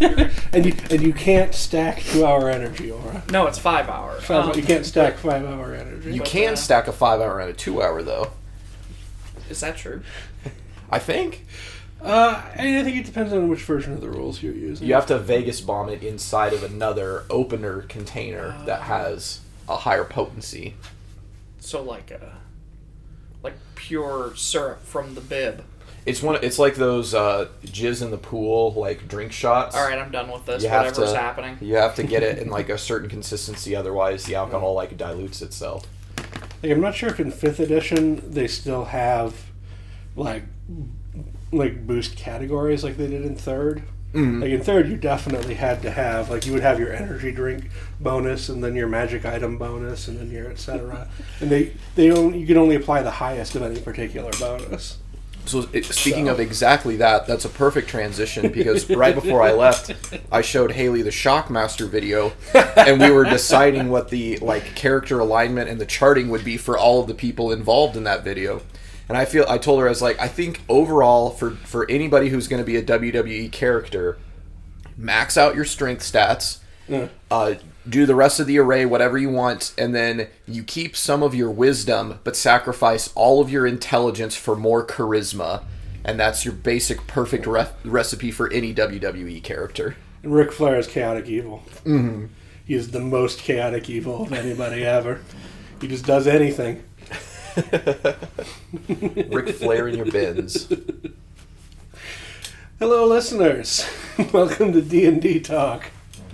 Yeah. and you and you can't stack two hour energy, Aura. No, it's five hours. Five, Um, you can't stack five hour energy. You can uh, stack a five hour and a two hour though. Is that true? I think Uh, and I think it depends on which version of the rules you're using. you have to Vegas bomb it inside of another opener container that has a higher potency. So like a like pure syrup from the bib. It's one. It's like those uh, jizz in the pool like drink shots. All right, I'm done with this. You have Whatever's to- happening. You have to get it in like a certain consistency, otherwise the alcohol like dilutes itself. Like, I'm not sure if in fifth edition they still have like like boost categories like they did in 3rd Mhm. Like in third, you definitely had to have like you would have your energy drink bonus, and then your magic item bonus, and then your etc. and they they only you could only apply the highest of any particular bonus. So it, speaking So- of exactly that, that's a perfect transition because right before I left, I showed Haley the Shockmaster video, and we were deciding what the like character alignment and the charting would be for all of the people involved in that video. And I feel I told her I was like, I think overall for for anybody who's going to be a WWE character, max out your strength stats. Yeah. Uh, do the rest of the array whatever you want and then you keep some of your wisdom but sacrifice all of your intelligence for more charisma and that's your basic perfect re- recipe for any WWE character. And Ric Flair is chaotic evil. Mm-hmm. He is the most chaotic evil of anybody ever. He just does anything. Ric Flair in your bins. Hello, listeners. Welcome to D and D Talk.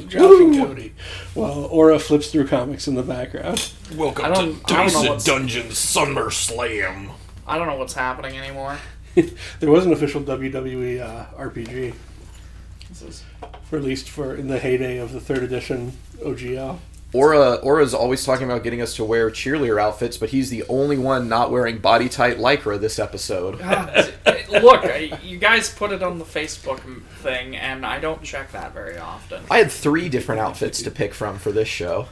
Josh and Cody. While Aura flips through comics in the background. Welcome I don't- to I don't know Dice what's- Dungeons Summer Slam. I don't know what's happening anymore. There was an official WWE uh, RPG This is released for in the heyday of the third edition OGL. Aura Aura's always talking about getting us to wear cheerleader outfits, but he's the only one not wearing body tight lycra this episode. look. I- You guys put it on the Facebook thing, and I don't check that very often. I had three different outfits to pick from for this show.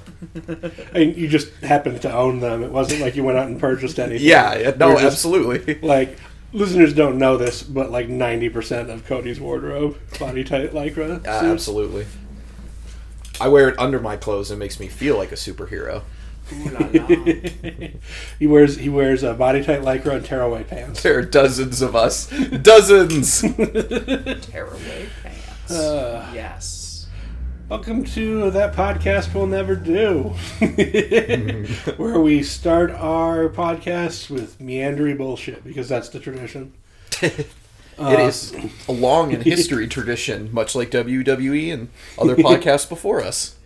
I mean, you just happened to own them. It wasn't like you went out and purchased anything. Yeah, yeah, no, just- absolutely. Like listeners don't know this, but like ninety percent of Cody's wardrobe, body tight lycra. Uh, absolutely. I wear it under my clothes and it makes me feel like a superhero. Ooh la la. he wears he wears uh, body tight lycra and tearaway pants. There are dozens of us. Dozens! Tearaway pants. Uh. yes. Welcome to that podcast we'll never do, where we start our podcast with meandering bullshit because that's the tradition. it is a long and history tradition, much like WWE and other podcasts before us.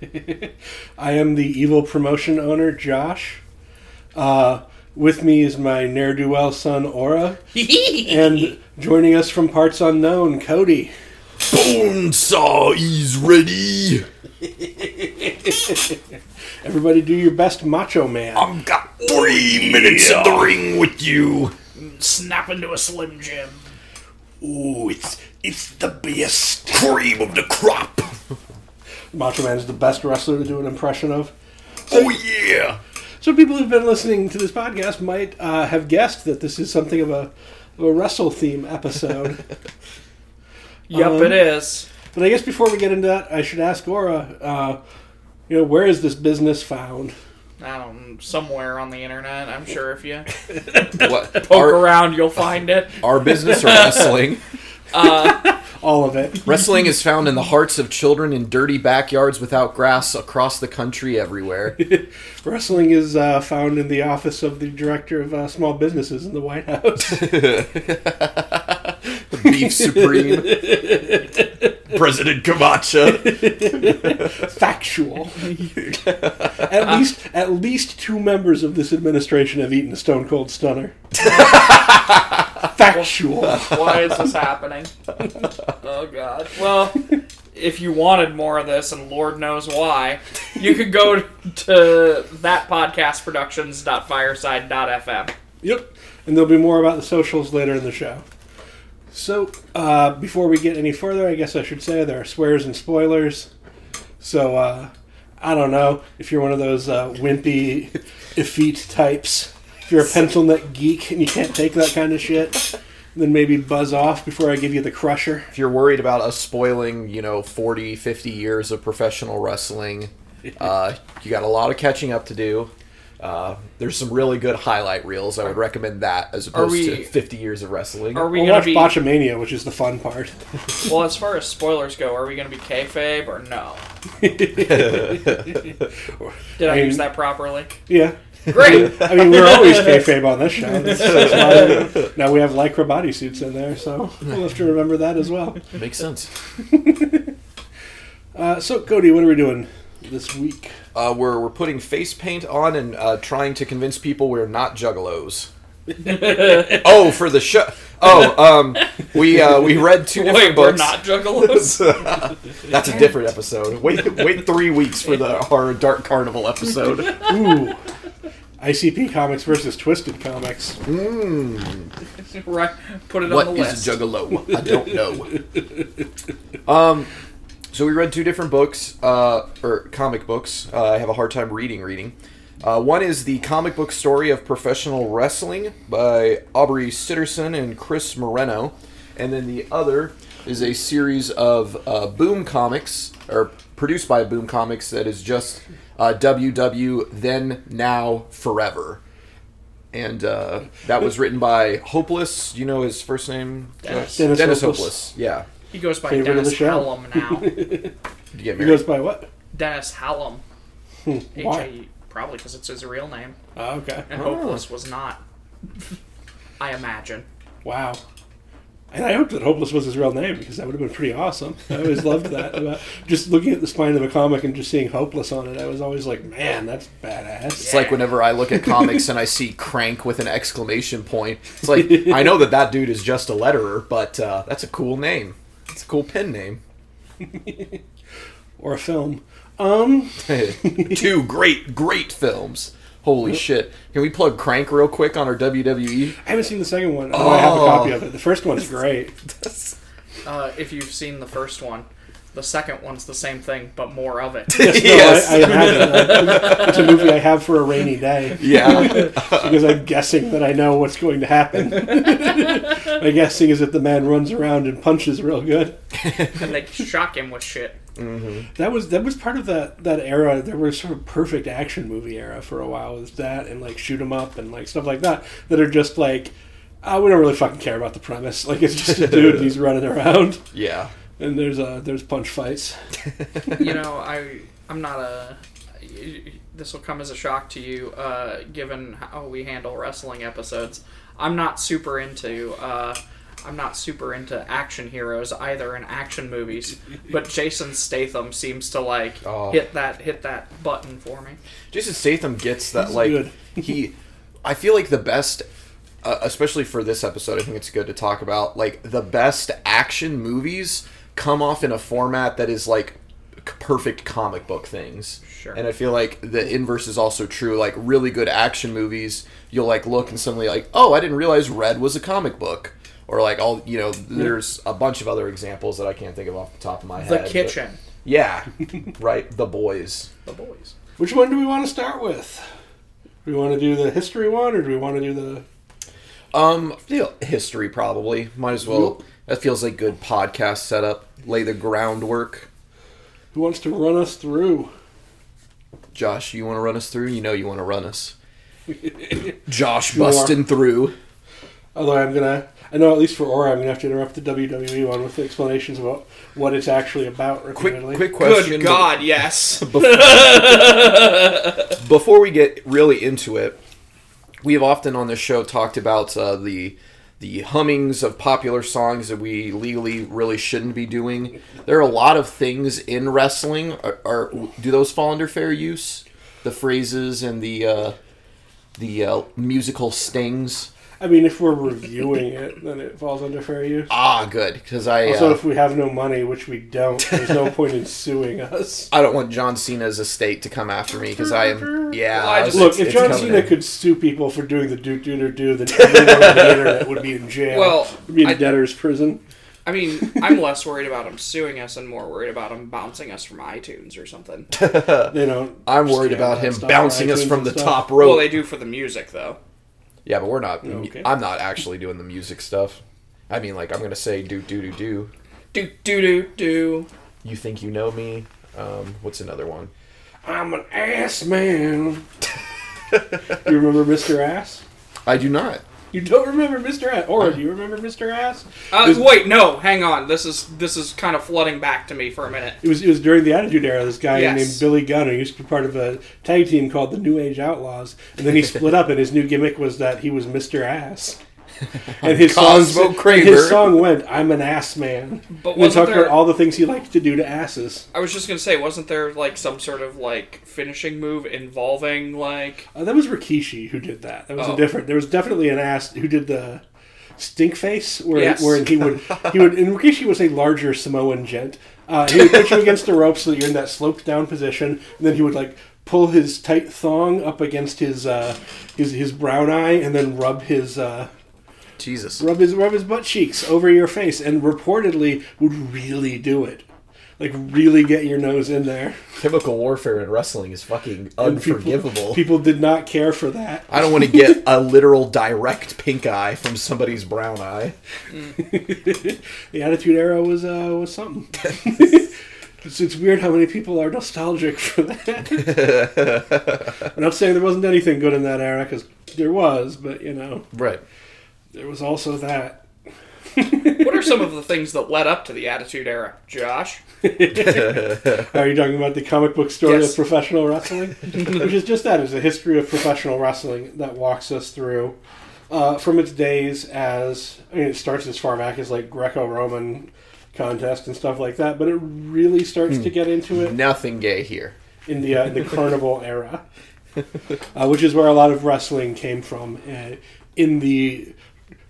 I am the evil promotion owner, Josh. Uh, with me is my ne'er do well son, Aura, and joining us from parts unknown, Cody. Bonesaw is ready. Everybody, do your best, Macho Man. I've got three minutes in the ring with you. Snap into a Slim Jim. Ooh, it's it's the best cream of the crop. Macho Man is the best wrestler to do an impression of. Oh yeah. So people who've been listening to this podcast might uh, have guessed that this is something of a, of a wrestle theme episode. Yep, Um, it is. but I guess before we get into that, I should ask Aura, uh, you know, where is this business found? I don't know, somewhere on the internet. I'm sure if you What, poke our, around, you'll find it. our business or wrestling? All of it. Wrestling is found in the hearts of children in dirty backyards without grass across the country everywhere. Wrestling is uh, found in the office of the director of uh, small businesses in the White House. Beef Supreme. President Camacho. Factual. at least, at least two members of this administration have eaten a Stone Cold Stunner. Factual. Why is this happening? Oh God. Well, if you wanted more of this, and Lord knows why, you could go to thatpodcastproductions.fireside.fm. Yep. And there'll be more about the socials later in the show. So, uh, before we get any further, I guess I should say there are swears and spoilers. So, uh, I don't know if you're one of those uh, wimpy, effete types. If you're a pencil neck geek and you can't take that kind of shit, then maybe buzz off before I give you the crusher. If you're worried about us spoiling, you know, 40, 50 years of professional wrestling, uh, you got a lot of catching up to do. Uh, there's some really good highlight reels. I would recommend that as opposed we- to 50 years of wrestling. Are we We'll gonna watch be Botchamania, which is the fun part. well? As far as spoilers go, are we gonna be kayfabe or no? Did I, I mean- use that properly? yeah. Great. I mean, we're always kayfabe on this show. That's, that's why we- now we have lycra bodysuits in there, so we'll have to remember that as well. Makes sense. Uh, so, Cody, what are we doing this week? Uh, we're, we're putting face paint on and uh, trying to convince people we're not juggalos. oh, for the show. Oh, um, we uh, we read two different Wait, we're not juggalos. That's a different episode. Wait, wait three weeks for the our Dark Carnival episode. Ooh. ICP Comics versus Twisted Comics. Hmm. Right. Put it What on the is list. a juggalo? I don't know. um, so we read two different books, uh, or comic books. Uh, I have a hard time reading. Reading. Uh, one is the comic book story of professional wrestling by Aubrey Sitterson and Chris Moreno, and then the other is a series of uh, Boom comics, or produced by Boom Comics, that is just uh, WW Then Now Forever. And uh, that was written by Hopeless. You know his first name? Dennis. Dennis Dennis Hopeless. Hopeless. Yeah. He goes by Favorite of Dennis the show. Hallum now. Did you get He married? goes by what? Dennis Hallum. Why? H-A- Probably because it's his real name. Oh, okay. And Hopeless was not. I imagine. Wow. And I hope that Hopeless was his real name because that would have been pretty awesome. I always loved that. About just looking at the spine of a comic and just seeing Hopeless on it, I was always like, man, that's badass. It's like whenever I look at comics and I see Crank with an exclamation point. It's like I know that that dude is just a letterer, but uh, that's a cool name. It's a cool pen name. Or a film. Um, Two great, great films. Holy shit! Can we plug Crank real quick on our? WWE? I haven't seen the second one. Oh, I have a copy of it. The first one's great. Uh, if you've seen the first one, the second one's the same thing, but more of it. Yes, no, Yes. I, I imagine. It's a movie I have for a rainy day Yeah, because I'm guessing that I know what's going to happen. My guessing is that the man runs around and punches real good. and they shock him with shit. That was that was part of that that era. There was sort of perfect action movie era for a while. Was that and like shoot 'em up and like stuff like that that are just like. Uh, we don't really fucking care about the premise. Like it's just a dude and he's running around, yeah. And there's uh there's punch fights. You know, I I'm not a. This will come as a shock to you, uh, given how we handle wrestling episodes. I'm not super into. Uh, I'm not super into action heroes either in action movies, but Jason Statham seems to like Oh. hit that hit that button for me. Jason Statham gets that He's like good. he. I feel like the best, uh, especially for this episode. I think it's good to talk about like the best action movies come off in a format that is like perfect comic book things. Sure. And I feel like the inverse is also true. Like really good action movies, you'll like look and suddenly like, oh, I didn't realize Red was a comic book. Or like all you know, there's a bunch of other examples that I can't think of off the top of my The head. but- Kitchen, yeah, right. The boys. the boys. Which one do we want to start with? Do we want to do the history one, or do we want to do the? Um, feel history probably. Might as well. Yep. That feels like good podcast setup. Lay the groundwork. Who wants to run us through? Josh, you want to run us through? You know you want to run us. Josh Sure. busting through. Although I'm gonna, I know at least for Aura, I'm gonna have to interrupt the WWE one with the explanations about what it's actually about Quick, repeatedly. quick question. Good God, yes. Before we get really into it, we have often on this show talked about uh, the the hummings of popular songs that we legally really shouldn't be doing. There are a lot of things in wrestling. Are, are do those fall under fair use? The phrases and the uh, the uh, musical stings. I mean, if we're reviewing it, then it falls under fair use. Ah, good because I Also, uh, if we have no money, which we don't, there's no point in suing us. I don't want John Cena's estate to come after me because I am yeah. Well, I just- Look, it's- if it's John Cena in. could sue people for doing the do do do do, then everyone on the internet would be in jail. Well, would be in I- debtor's prison. I mean, I'm less worried about him suing us and more worried about him bouncing us from iTunes or something. They don't. I'm worried about him bouncing us from the stuff. top rope. Well, they do for the music, though. Yeah, but we're not. Okay. I'm not actually doing the music stuff. I mean, like I'm gonna say do do do do. Do do do do. You think you know me? Um, what's another one? I'm an ass man. you remember Mr. Ass? I do not. You don't remember Mr. Ass, or do you remember Mr. Ass? Uh, was- wait, no, hang on. This is this is kind of flooding back to me for a minute. It was it was during the Attitude Era. This guy Yes. named Billy Gunn, who used to be part of a tag team called the New Age Outlaws, and then he split up, and his new gimmick was that he was Mr. Ass. And his Cosmo song, Kramer. his song went, "I'm an ass man." But and wasn't talked there- about all the things he liked to do to asses. I was just gonna say, wasn't there like some sort of like finishing move involving like? Uh, that was Rikishi who did that. That was Oh. a different. There was definitely an ass who did the stink face, where Yes. where he would he would. And Rikishi was a larger Samoan gent. Uh, he would put you against the rope so that you're in that sloped down position, and then he would like pull his tight thong up against his uh, his his brown eye, and then rub his. Uh, Jesus. rub his rub his butt cheeks over your face, and reportedly would really do it, like really get your nose in there. Chemical warfare in wrestling is fucking And people- unforgivable. People, did not care for that. I don't want to get a literal direct pink eye from somebody's brown eye. the Attitude Era was uh, was something. it's, it's weird how many people are nostalgic for that. I'm not saying there wasn't anything good in that era because there was, but you know, Right. There was also that. What are some of the things that led up to the Attitude Era, Josh? Are you talking about the comic book story Yes. of professional wrestling? Which is just that, is a history of professional wrestling that walks us through uh, from its days as, I mean, it starts as far back as like Greco-Roman contest and stuff like that, but it really starts to get into it Nothing gay here. in the, uh, in the carnival era, uh, which is where a lot of wrestling came from. Uh, in the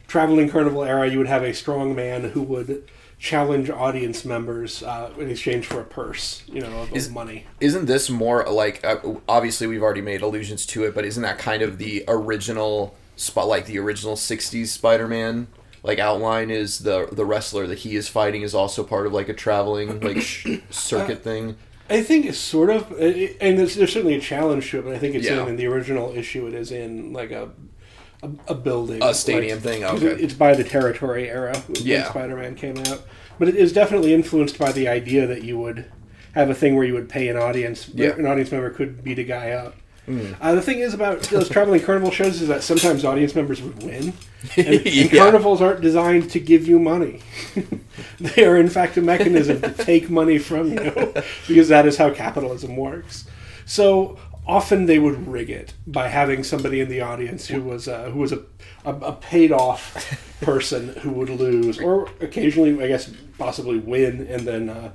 traveling carnival era, you would have a strong man who would challenge audience members uh, in exchange for a purse, you know, of, of money. Isn't this more like uh, obviously we've already made allusions to it, but isn't that kind of the original spot, like the original '60s Spider-Man? Like outline is the the wrestler that he is fighting is also part of like a traveling like sh- circuit thing. I think it's sort of, and there's, there's certainly a challenge to it, but I think it's Yeah. in, in the original issue. It is in like a a, a building, A stadium Like, thing? Okay. It's by the territory era when Yeah. Spider-Man came out, but it is definitely influenced by the idea that you would have a thing where you would pay an audience, Yeah. An audience member could beat a guy up. Uh, the thing is about those traveling carnival shows is that sometimes audience members would win, and, and carnivals aren't designed to give you money. they are, in fact, a mechanism to take money from you, because that is how capitalism works. So often they would rig it by having somebody in the audience who was uh, who was a, a, a paid off person who would lose, or occasionally, I guess, possibly win, and then uh,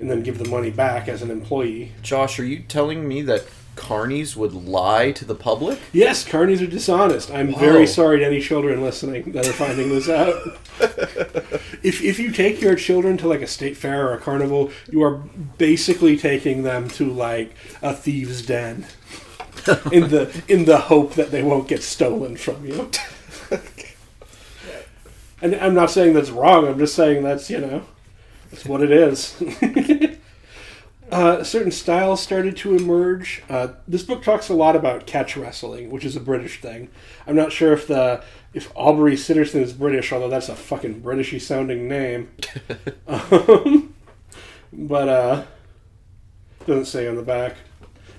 and then give the money back as an employee. Josh, are you telling me that carnies would lie to the public? Yes, carnies are dishonest. I'm Whoa. very sorry to any children listening that are finding this out. if, if you take your children to like a state fair or a carnival, you are basically taking them to like a thieves' den in the in the hope that they won't get stolen from you. and I'm not saying that's wrong. I'm just saying that's you know that's what it is. Uh, certain styles started to emerge. Uh, this book talks a lot about catch wrestling, which is a British thing. I'm not sure if the if Aubrey Sitterson is British, although that's a fucking Britishy sounding name. um, but uh, doesn't say on the back.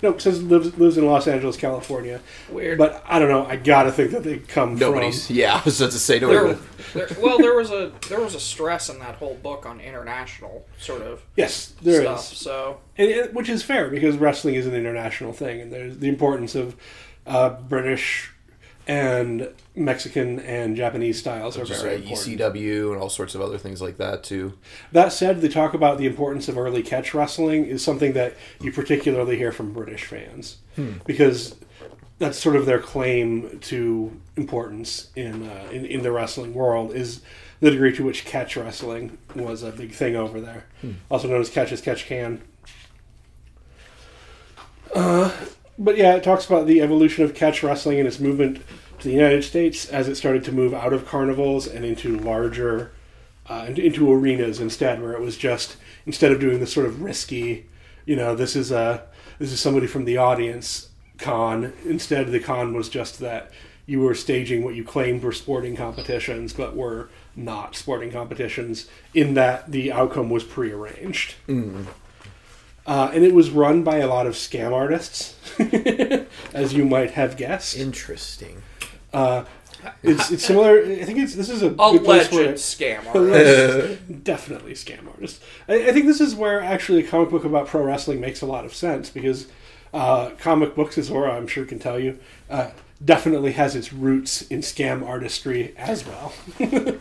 No, because lives lives in Los Angeles, California. Weird. But I don't know. I gotta think that they come Nobody's. from. Yeah, I was about to say there, nobody. there, well, there was a there was a stress in that whole book on international sort of Yes, there is. stuff. So and it, which is fair because wrestling is an international thing, and there's the importance of uh, British and Mexican and Japanese styles are Just very like important. ECW and all sorts of other things like that too. That said, the talk about the importance of early catch wrestling is something that you particularly hear from British fans because that's sort of their claim to importance in, uh, in in the wrestling world is the degree to which catch wrestling was a big thing over there, also known as catch as catch can. Uh, but yeah, it talks about the evolution of catch wrestling and its movement to the United States as it started to move out of carnivals and into larger, uh, into, into arenas instead, where it was just instead of doing this sort of risky, you know, this is a this is somebody from the audience con. Instead, the con was just that you were staging what you claimed were sporting competitions, but were not sporting competitions in that the outcome was prearranged. Uh, and it was run by a lot of scam artists, as you might have guessed. Interesting. Uh, it's, it's similar. I think it's this is a good place where- scam artist. definitely scam artist. I, I think this is where actually a comic book about pro wrestling makes a lot of sense because uh, comic books, as Zora I'm sure can tell you, uh, definitely has its roots in scam artistry as well.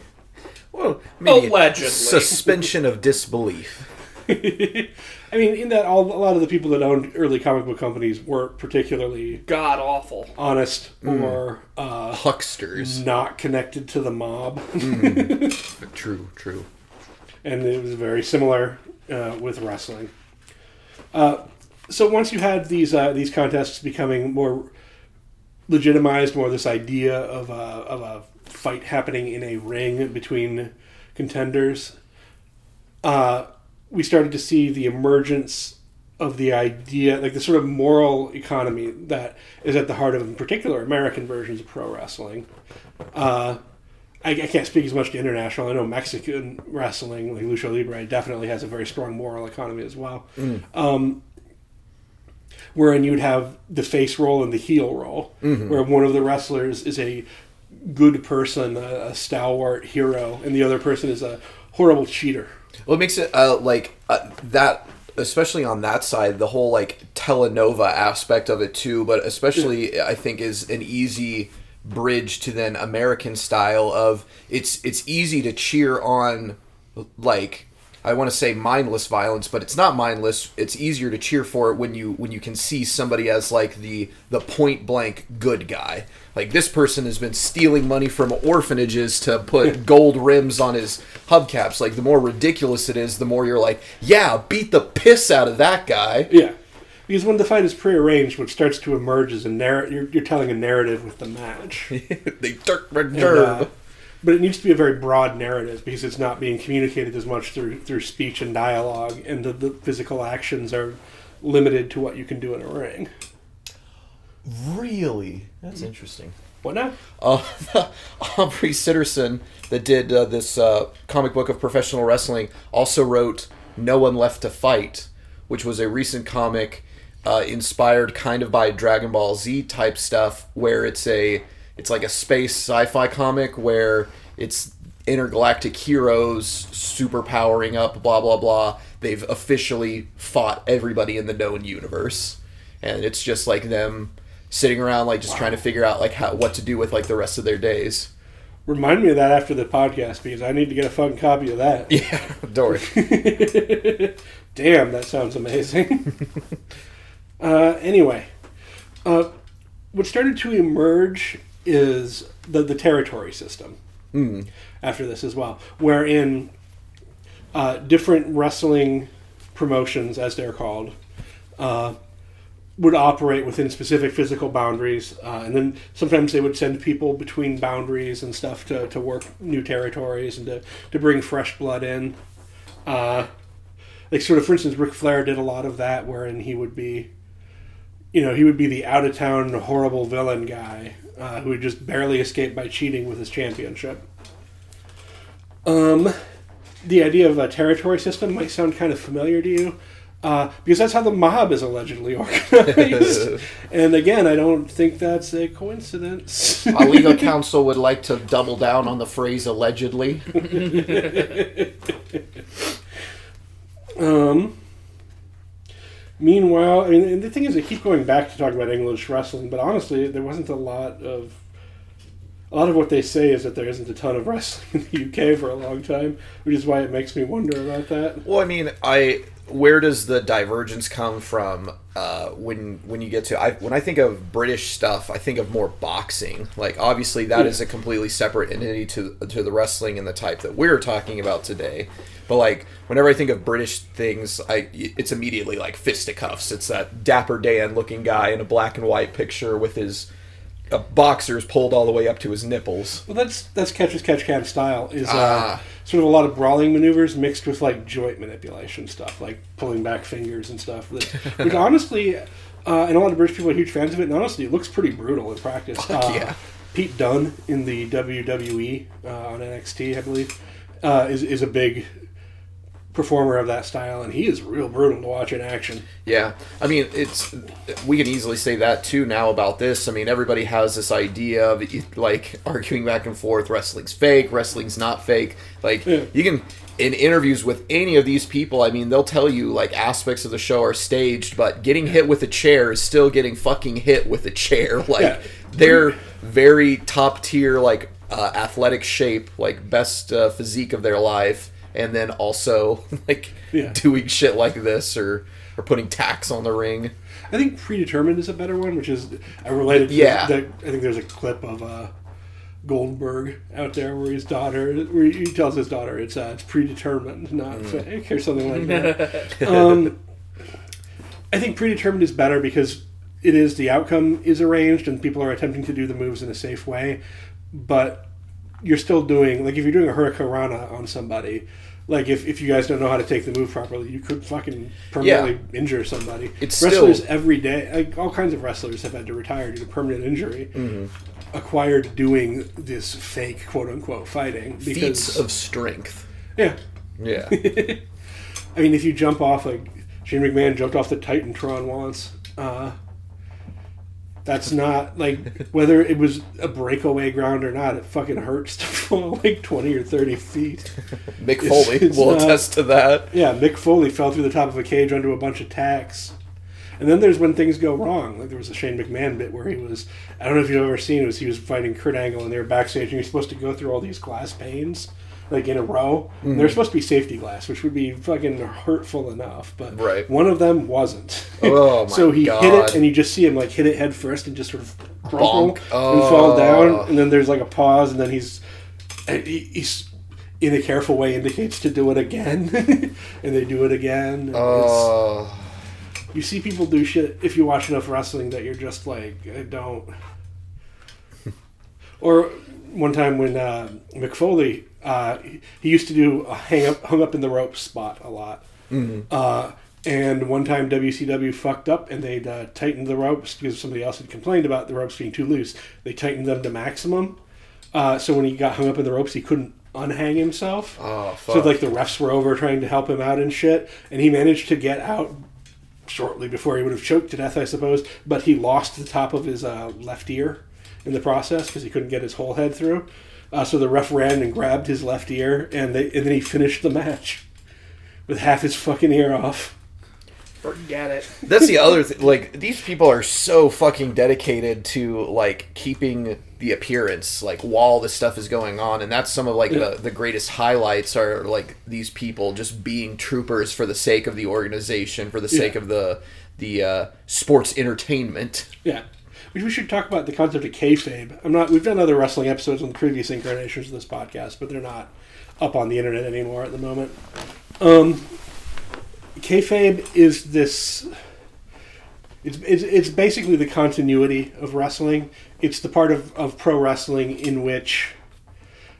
Well, maybe Allegedly. suspension of disbelief. I mean, in that all a lot of the people that owned early comic book companies weren't particularly God awful. honest or uh, Hucksters. not connected to the mob. True, true. and it was very similar uh, with wrestling. Uh, so once you had these uh, these contests becoming more legitimized, more this idea of a, of a fight happening in a ring between contenders, uh, we started to see the emergence of the idea, like the sort of moral economy that is at the heart of, in particular, American versions of pro wrestling. Uh, I, I can't speak as much to international. I know Mexican wrestling, like Lucha Libre, definitely has a very strong moral economy as well. Um, wherein you'd have the face role and the heel role, where one of the wrestlers is a good person, a, a stalwart hero, and the other person is a horrible cheater. Well, it makes it uh, like uh, that, especially on that side, the whole like telenova aspect of it too. But especially, I think is an easy bridge to then American style of it's it's easy to cheer on like I want to say mindless violence, but it's not mindless. It's easier to cheer for it when you when you can see somebody as like the the point blank good guy. Like this person has been stealing money from orphanages to put gold rims on his hubcaps. Like the more ridiculous it is, the more you're like, yeah, beat the piss out of that guy. Yeah. Because when the fight is prearranged, what starts to emerge is a narrative. You're, you're telling a narrative with the match. they dirt And, uh, but it needs to be a very broad narrative because it's not being communicated as much through through speech and dialogue, and the, the physical actions are limited to what you can do in a ring. Really, that's interesting. What now? Uh, Aubrey Sitterson, that did uh, this uh, comic book of professional wrestling, also wrote No One Left to Fight, which was a recent comic uh, inspired kind of by Dragon Ball Z type stuff, where it's a it's like a space sci-fi comic where it's intergalactic heroes super powering up, blah blah blah. They've officially fought everybody in the known universe, and it's just like them sitting around like just trying to figure out like how what to do with like the rest of their days. Remind me of that after the podcast because I need to get a fucking copy of that. Yeah, Dory. Damn, that sounds amazing. uh, anyway, uh, what started to emerge is the, the territory system after this as well, wherein uh, different wrestling promotions, as they're called, uh, would operate within specific physical boundaries, uh, and then sometimes they would send people between boundaries and stuff to, to work new territories and to, to bring fresh blood in. Uh, like sort of, for instance, Ric Flair did a lot of that, wherein he would be, you know, he would be the out of town horrible villain guy uh, who just barely escape by cheating with his championship. Um, the idea of a territory system might sound kind of familiar to you. Uh, because that's how the mob is allegedly organized. and again, I don't think that's a coincidence. Our legal counsel would like to double down on the phrase allegedly. Um, meanwhile, I mean, and the thing is, I keep going back to talk about English wrestling, but honestly, there wasn't a lot of. A lot of what they say is that there isn't a ton of wrestling in the UK for a long time, which is why it makes me wonder about that. Well, I mean, I where does the divergence come from uh, when when you get to I when I think of British stuff, I think of more boxing. Like obviously that is a completely separate entity to to the wrestling and the type that we're talking about today. But like whenever I think of British things, I it's immediately like fisticuffs. It's that Dapper Dan looking guy in a black and white picture with his uh, boxers pulled all the way up to his nipples. Well, that's that's catch as catch can style is uh, Ah. sort of a lot of brawling maneuvers mixed with like joint manipulation stuff, like pulling back fingers and stuff. That, which honestly, uh, and a lot of British people are huge fans of it. And honestly, it looks pretty brutal in practice. Uh, yeah. Pete Dunne in the WWE uh, on NXT, I believe, uh, is is a big performer of that style, and he is real brutal to watch in action. Yeah, I mean, it's we can easily say that too now about this. I mean, everybody has this idea of like arguing back and forth: wrestling's fake, wrestling's not fake. Like Yeah. you can in interviews with any of these people. I mean, they'll tell you like aspects of the show are staged, but getting hit with a chair is still getting fucking hit with a chair. Like Yeah. they're very top tier, like uh, athletic shape, like best uh, physique of their life. And then also like Yeah. doing shit like this or or putting tacks on the ring. I think predetermined is a better one, which is I related. To Yeah. the, I think there's a clip of uh, Goldberg out there where his daughter, where he tells his daughter it's uh, it's predetermined, not fake, or something like that. um, I think predetermined is better because it is the outcome is arranged and people are attempting to do the moves in a safe way, but you're still doing like if you're doing a hurricanrana on somebody. Like if, if you guys don't know how to take the move properly, you could fucking permanently injure somebody. It's wrestlers still- every day. Like all kinds of wrestlers have had to retire due to permanent injury Mm-hmm. acquired doing this fake quote unquote fighting. Feats of strength. yeah, Yeah. I mean if you jump off like Shane McMahon jumped off the Titantron once. Uh, that's not like whether it was a breakaway ground or not. It fucking hurts to fall like twenty or thirty feet. Mick It's- Foley it's will not- attest to that. Yeah, Mick Foley fell through the top of a cage onto a bunch of tacks. And then there's when things go wrong. Like there was a Shane McMahon bit where he was I don't know if you've ever seen it was he was fighting Kurt Angle and they were backstage and you're supposed to go through all these glass panes like in a row. And they're supposed to be safety glass, which would be fucking hurtful enough, but Right. one of them wasn't. Oh, my so he hit it and you just see him like hit it head first and just sort of crumple Bonk. and fall Oh. down and then there's like a pause and then he's he, he's in a careful way indicates to do it again and they do it again Uh, you see people do shit if you watch enough wrestling that you're just like I don't or one time when uh, Mick Foley uh, he- used to do a hang up hung up in the rope spot a lot uh, and one time WCW fucked up and they'd uh, tightened the ropes because somebody else had complained about the ropes being too loose. They tightened them to maximum. Uh, so when he got hung up in the ropes, he couldn't unhang himself. oh, fuck. so like the refs were over trying to help him out and shit, and he managed to get out shortly before he would have choked to death, I suppose. But he lost the top of his uh, left ear in the process because he couldn't get his whole head through. Uh, so the ref ran and grabbed his left ear, and they and then he finished the match with half his fucking ear off. Forget it. That's the other thing. Like these people are so fucking dedicated to like keeping the appearance, like while this stuff is going on, and that's some of like the the greatest highlights are like these people just being troopers for the sake of the organization, for the sake Yeah. of the the uh, sports entertainment. Yeah. Which we should talk about the concept of kayfabe. I'm not. We've done other wrestling episodes on previous incarnations of this podcast, but they're not up on the internet anymore at the moment. Um, kayfabe is this. It's, it's, it's basically the continuity of wrestling. It's the part of, of pro wrestling in which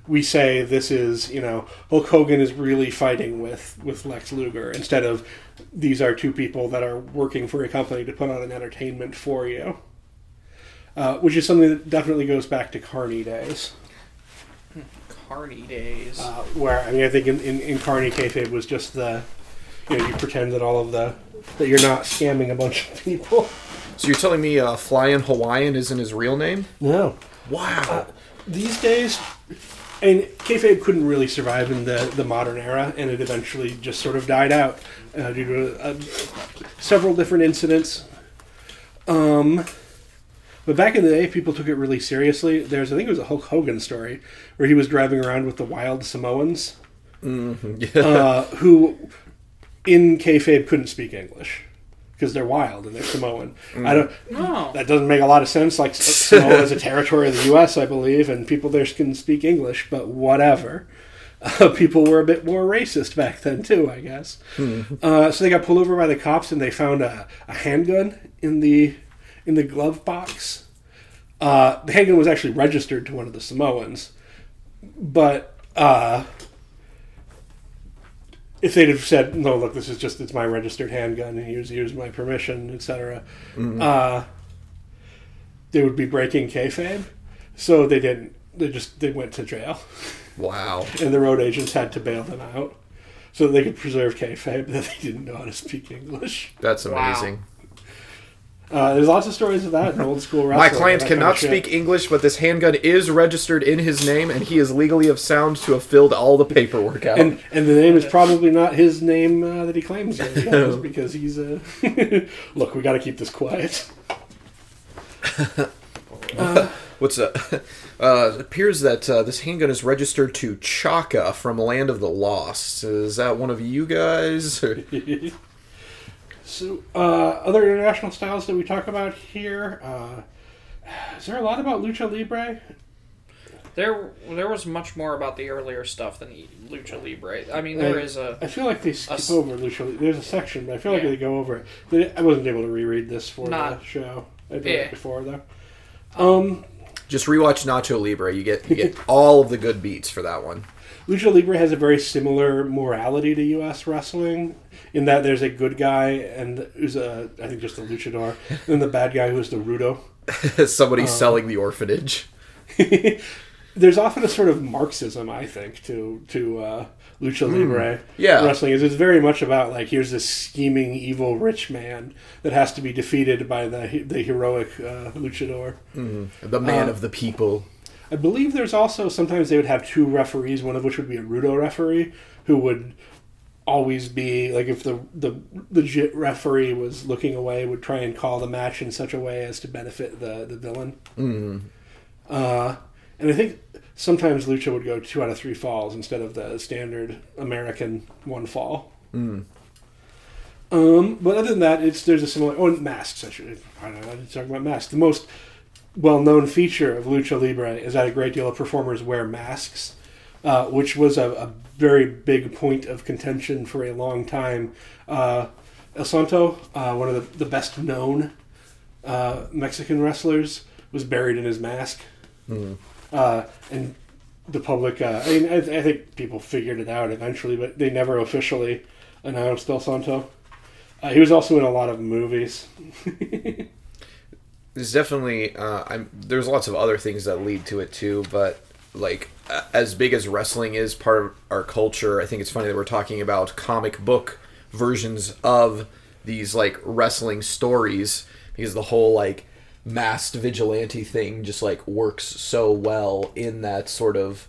we say this is, you know, Hulk Hogan is really fighting with, with Lex Luger instead of these are two people that are working for a company to put on an entertainment for you. Uh, which is something that definitely goes back to Carney days. Carney days. Uh, where, I mean, I think in, in, in Carney kayfabe was just the, you know, you pretend that all of the, that you're not scamming a bunch of people. So you're telling me uh, Flying Hawaiian isn't his real name? No. Wow. these days, and kayfabe couldn't really survive in the, the modern era, and it eventually just sort of died out uh, due to uh, several different incidents. Um, but back in the day, people took it really seriously. There's, I think it was a Hulk Hogan story where he was driving around with the wild Samoans, uh, who in kayfabe couldn't speak English because they're wild and they're Samoan. I don't. no. That doesn't make a lot of sense. Like Samoa is a territory of the U.S., I believe, and people there can speak English, but whatever. Uh, people were a bit more racist back then too, I guess. Uh, so they got pulled over by the cops, and they found a, a handgun in the in the glove box. Uh, the handgun was actually registered to one of the Samoans, but uh, if they'd have said, "No, look, this is just it's my registered handgun, and use use my permission, etc." Uh, they would be breaking kayfabe. So they didn't. They just they went to jail, Wow. and the road agents had to bail them out so that they could preserve kayfabe that they didn't know how to speak English. That's Wow. Uh, there's lots of stories of that in old school wrestling. My client that kind cannot of speak English, but this handgun is registered in his name, and he is legally of sound to have filled all the paperwork out. and and the name is probably not his name uh, that he claims it is because he's a. Look, we got to keep this quiet. What's up? uh, it appears that uh, this handgun is registered to Chaka from Land of the Lost. Is that one of you guys? Or- So, uh, other international styles that we talk about here. Uh, is there a lot about lucha libre? There, there was much more about the earlier stuff than Lucha Libre. I mean, there I- is a. I feel like they skip s- over lucha. Libre. There's a section, but I feel like they go over it. I wasn't able to reread this for Not- the show. I did Yeah. it before though. Um, Just rewatch Nacho Libre. You get you get all of the good beats for that one. Lucha Libre has a very similar morality to U.S. wrestling in that there's a good guy and who's a I think just a luchador, and the bad guy who's the rudo. Somebody Oh. selling the orphanage. there's often a sort of Marxism, I think, to to uh, lucha libre Hmm. Yeah. wrestling. Is it's very much about like here's this scheming evil rich man that has to be defeated by the the heroic uh, luchador. The man Uh, of the people. I believe there's also sometimes they would have two referees, one of which would be a rudo referee who would always be like if the the legit referee was looking away would try and call the match in such a way as to benefit the the villain. Mm. Uh, and I think sometimes lucha would go two out of three falls instead of the standard American one fall. Um, but other than that, it's there's a similar. Oh, and masks. I should. I don't know. I didn't talk about masks. The most well-known feature of lucha libre is that a great deal of performers wear masks, uh, which was a, a very big point of contention for a long time. Uh, El Santo, uh, one of the, the best known uh, Mexican wrestlers, was buried in his mask, uh, and the public. Uh, I mean, I, I think people figured it out eventually, but they never officially announced El Santo. Uh, he was also in a lot of movies. There's definitely uh, I'm there's lots of other things that lead to it too, but like as big as wrestling is part of our culture, I think it's funny that we're talking about comic book versions of these like wrestling stories because the whole like masked vigilante thing just like works so well in that sort of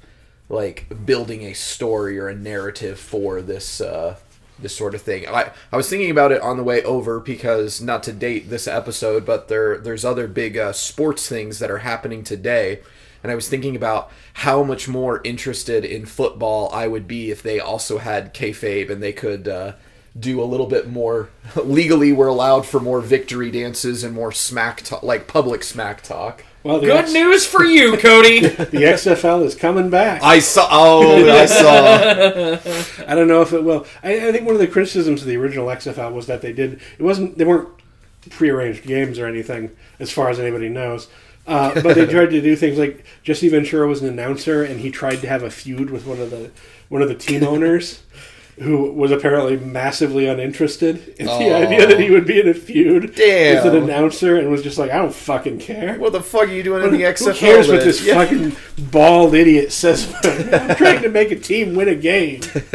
like building a story or a narrative for this uh this sort of thing. I I was thinking about it on the way over because not to date this episode, but there there's other big uh, sports things that are happening today, and I was thinking about how much more interested in football I would be if they also had kayfabe and they could. Uh, do a little bit more legally we're allowed for more victory dances and more smack talk like public smack talk Well, Good X- news for you, Cody. The XFL is coming back. i saw oh i saw I don't know if it will. I, I think one of the criticisms of the original XFL was that they did it wasn't they weren't prearranged games or anything as far as anybody knows. Uh, but they tried to do things like Jesse Ventura was an announcer and he tried to have a feud with one of the one of the team owners who was apparently massively uninterested in the idea that he would be in a feud Damn. with an announcer and was just like, I don't fucking care. what the fuck are you doing in the xfl Who cares what this Yeah. fucking bald idiot says? I'm trying to make a team win a game.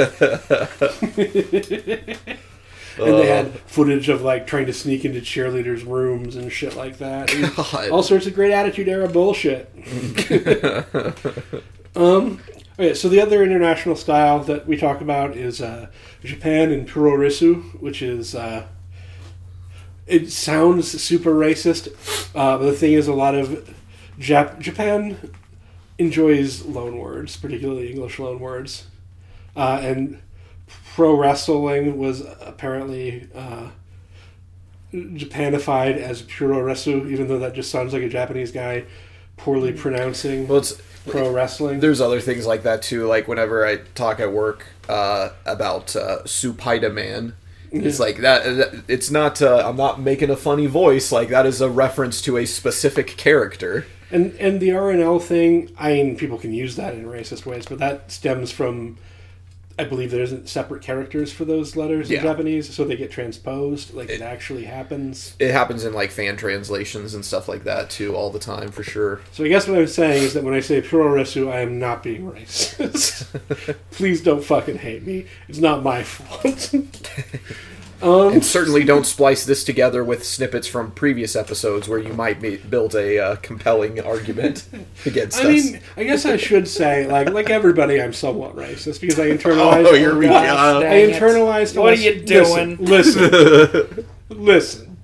and they had footage of like trying to sneak into cheerleaders' rooms and shit like that. God. all sorts of great attitude era bullshit. um, okay, so the other international style that we talk about is uh, Japan and Puroresu, which is. Uh, it sounds super racist, uh, but the thing is, a lot of Jap- Japan enjoys loan words, particularly English loan words, uh, and pro wrestling was apparently uh, Japanified as puroresu, even though that just sounds like a Japanese guy poorly pronouncing well it's pro wrestling. there's other things like that too. Like whenever i talk at work uh, about uh, supaida man it's like that, that it's not uh, i'm not making a funny voice. Like that is a reference to a specific character. And and the RNL thing, I mean, people can use that in racist ways, but that stems from I believe there isn't separate characters for those letters Yeah. in Japanese, so they get transposed. Like it, actually happens. It happens in like fan translations and stuff like that too, all the time for sure. So I guess what I'm saying is that when I say Puroresu, I am not being racist. Please don't fucking hate me. It's not my fault. um, And certainly don't splice this together with snippets from previous episodes where you might be, build a uh, compelling argument against I us. mean, I guess I should say, like, like everybody, I'm somewhat racist because I internalized. Oh, here we go. I internalized. What are you doing? Listen, listen, listen.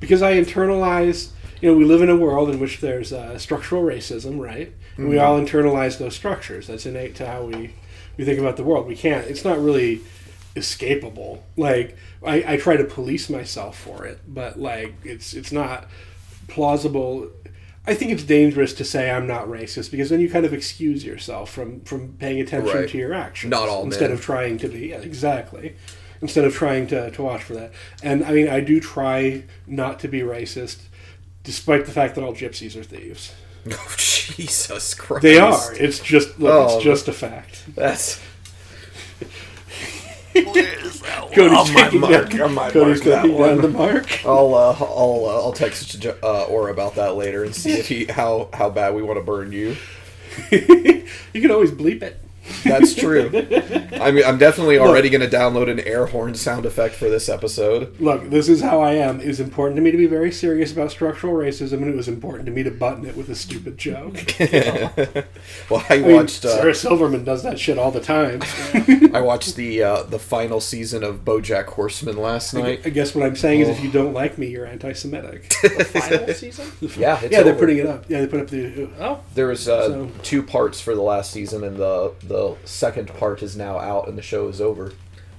Because I internalize. You know, we live in a world in which there's uh, structural racism, right? And we all internalize those structures. That's innate to how we we think about the world. We can't. It's not really escapable. Like I, I try to police myself for it, but like it's it's not plausible. I think it's dangerous to say I'm not racist because then you kind of excuse yourself from from paying attention Right. to your actions. Not all instead men. of trying to be yeah, exactly instead of trying to, to watch for that. And I mean, I do try not to be racist, despite the fact that all gypsies are thieves. oh, Jesus Christ. They are. It's just look, Oh. it's just a fact. That's. Cody's Oh, my taking mark. down, I might Cody's mark that taking one. down the mark. I'll uh, I'll uh, I'll text Jo- uh, Or about that later and see if he how how bad we want to burn you. you can always bleep it. That's true. I mean, I'm definitely already going to download an air horn sound effect for this episode. Look, this is how I am. It was important to me to be very serious about structural racism, and it was important to me to button it with a stupid joke. Well, I I mean, watched uh, Sarah Silverman does that shit all the time. I watched the uh, the final season of BoJack Horseman last night. I guess what I'm saying is, if Oh. you don't like me, you're anti-Semitic. The final season? Yeah, it's yeah, they're putting it up. Yeah, they put up the. Oh, There was uh, So- two parts for the last season, and the the second part is now out, and the show is over.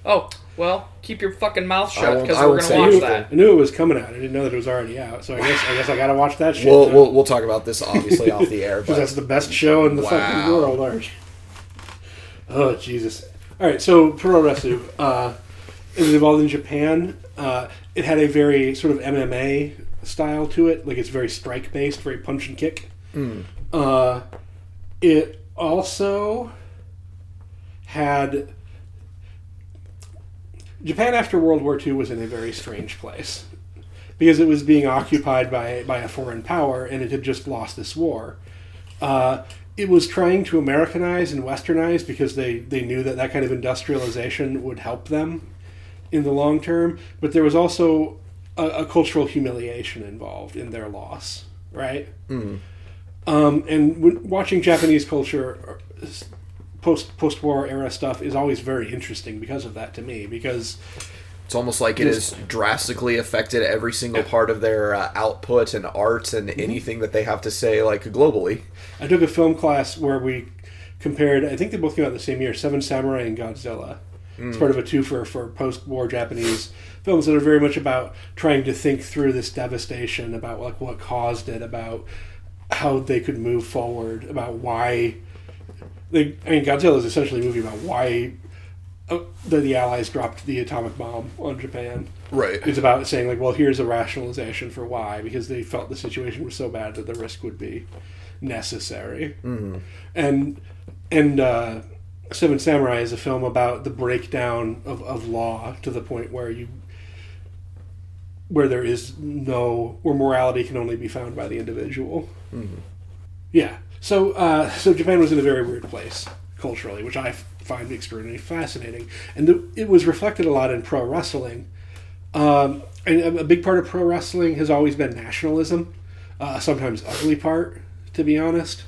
oh. Well, keep your fucking mouth shut because I we're gonna say watch anything. that. I knew it was coming out. I didn't know that it was already out. So I guess I guess I gotta watch that shit. We'll, we'll we'll talk about this obviously off the air, Because that's the best show in the fucking world, aren't? Oh Jesus! All right, so Puroresu, uh, it was involved in Japan. Uh, it had a very sort of MMA style to it, like it's very strike based, very punch and kick. Uh, it also had Japan after World War II was in a very strange place because it was being occupied by by a foreign power and it had just lost this war. Uh, it was trying to Americanize and Westernize because they, they knew that that kind of industrialization would help them in the long term. But there was also a, a cultural humiliation involved in their loss, right? Um, and when, watching Japanese culture, post post war era stuff is always very interesting because of that to me. Because it's almost like it has drastically affected every single part of their uh, output and art and anything that they have to say, like globally. I took a film class where we compared. I think they both came out the same year: Seven Samurai and Godzilla. It's part of a twofer for post-war Japanese films that are very much about trying to think through this devastation, about like what caused it, about how they could move forward, about why. They, I mean, Godzilla is essentially a movie about why uh, the, the Allies dropped the atomic bomb on Japan. Right. It's about saying like, well, here's a rationalization for why, because they felt the situation was so bad that the risk would be necessary. Mm-hmm. And and uh, Seven Samurai is a film about the breakdown of, of law to the point where you where there is no where morality can only be found by the individual. Yeah. So uh, so Japan was in a very weird place culturally, which I find extremely fascinating, and the, it was reflected a lot in pro wrestling. Um, and a big part of pro wrestling has always been nationalism, uh, sometimes ugly part, to be honest.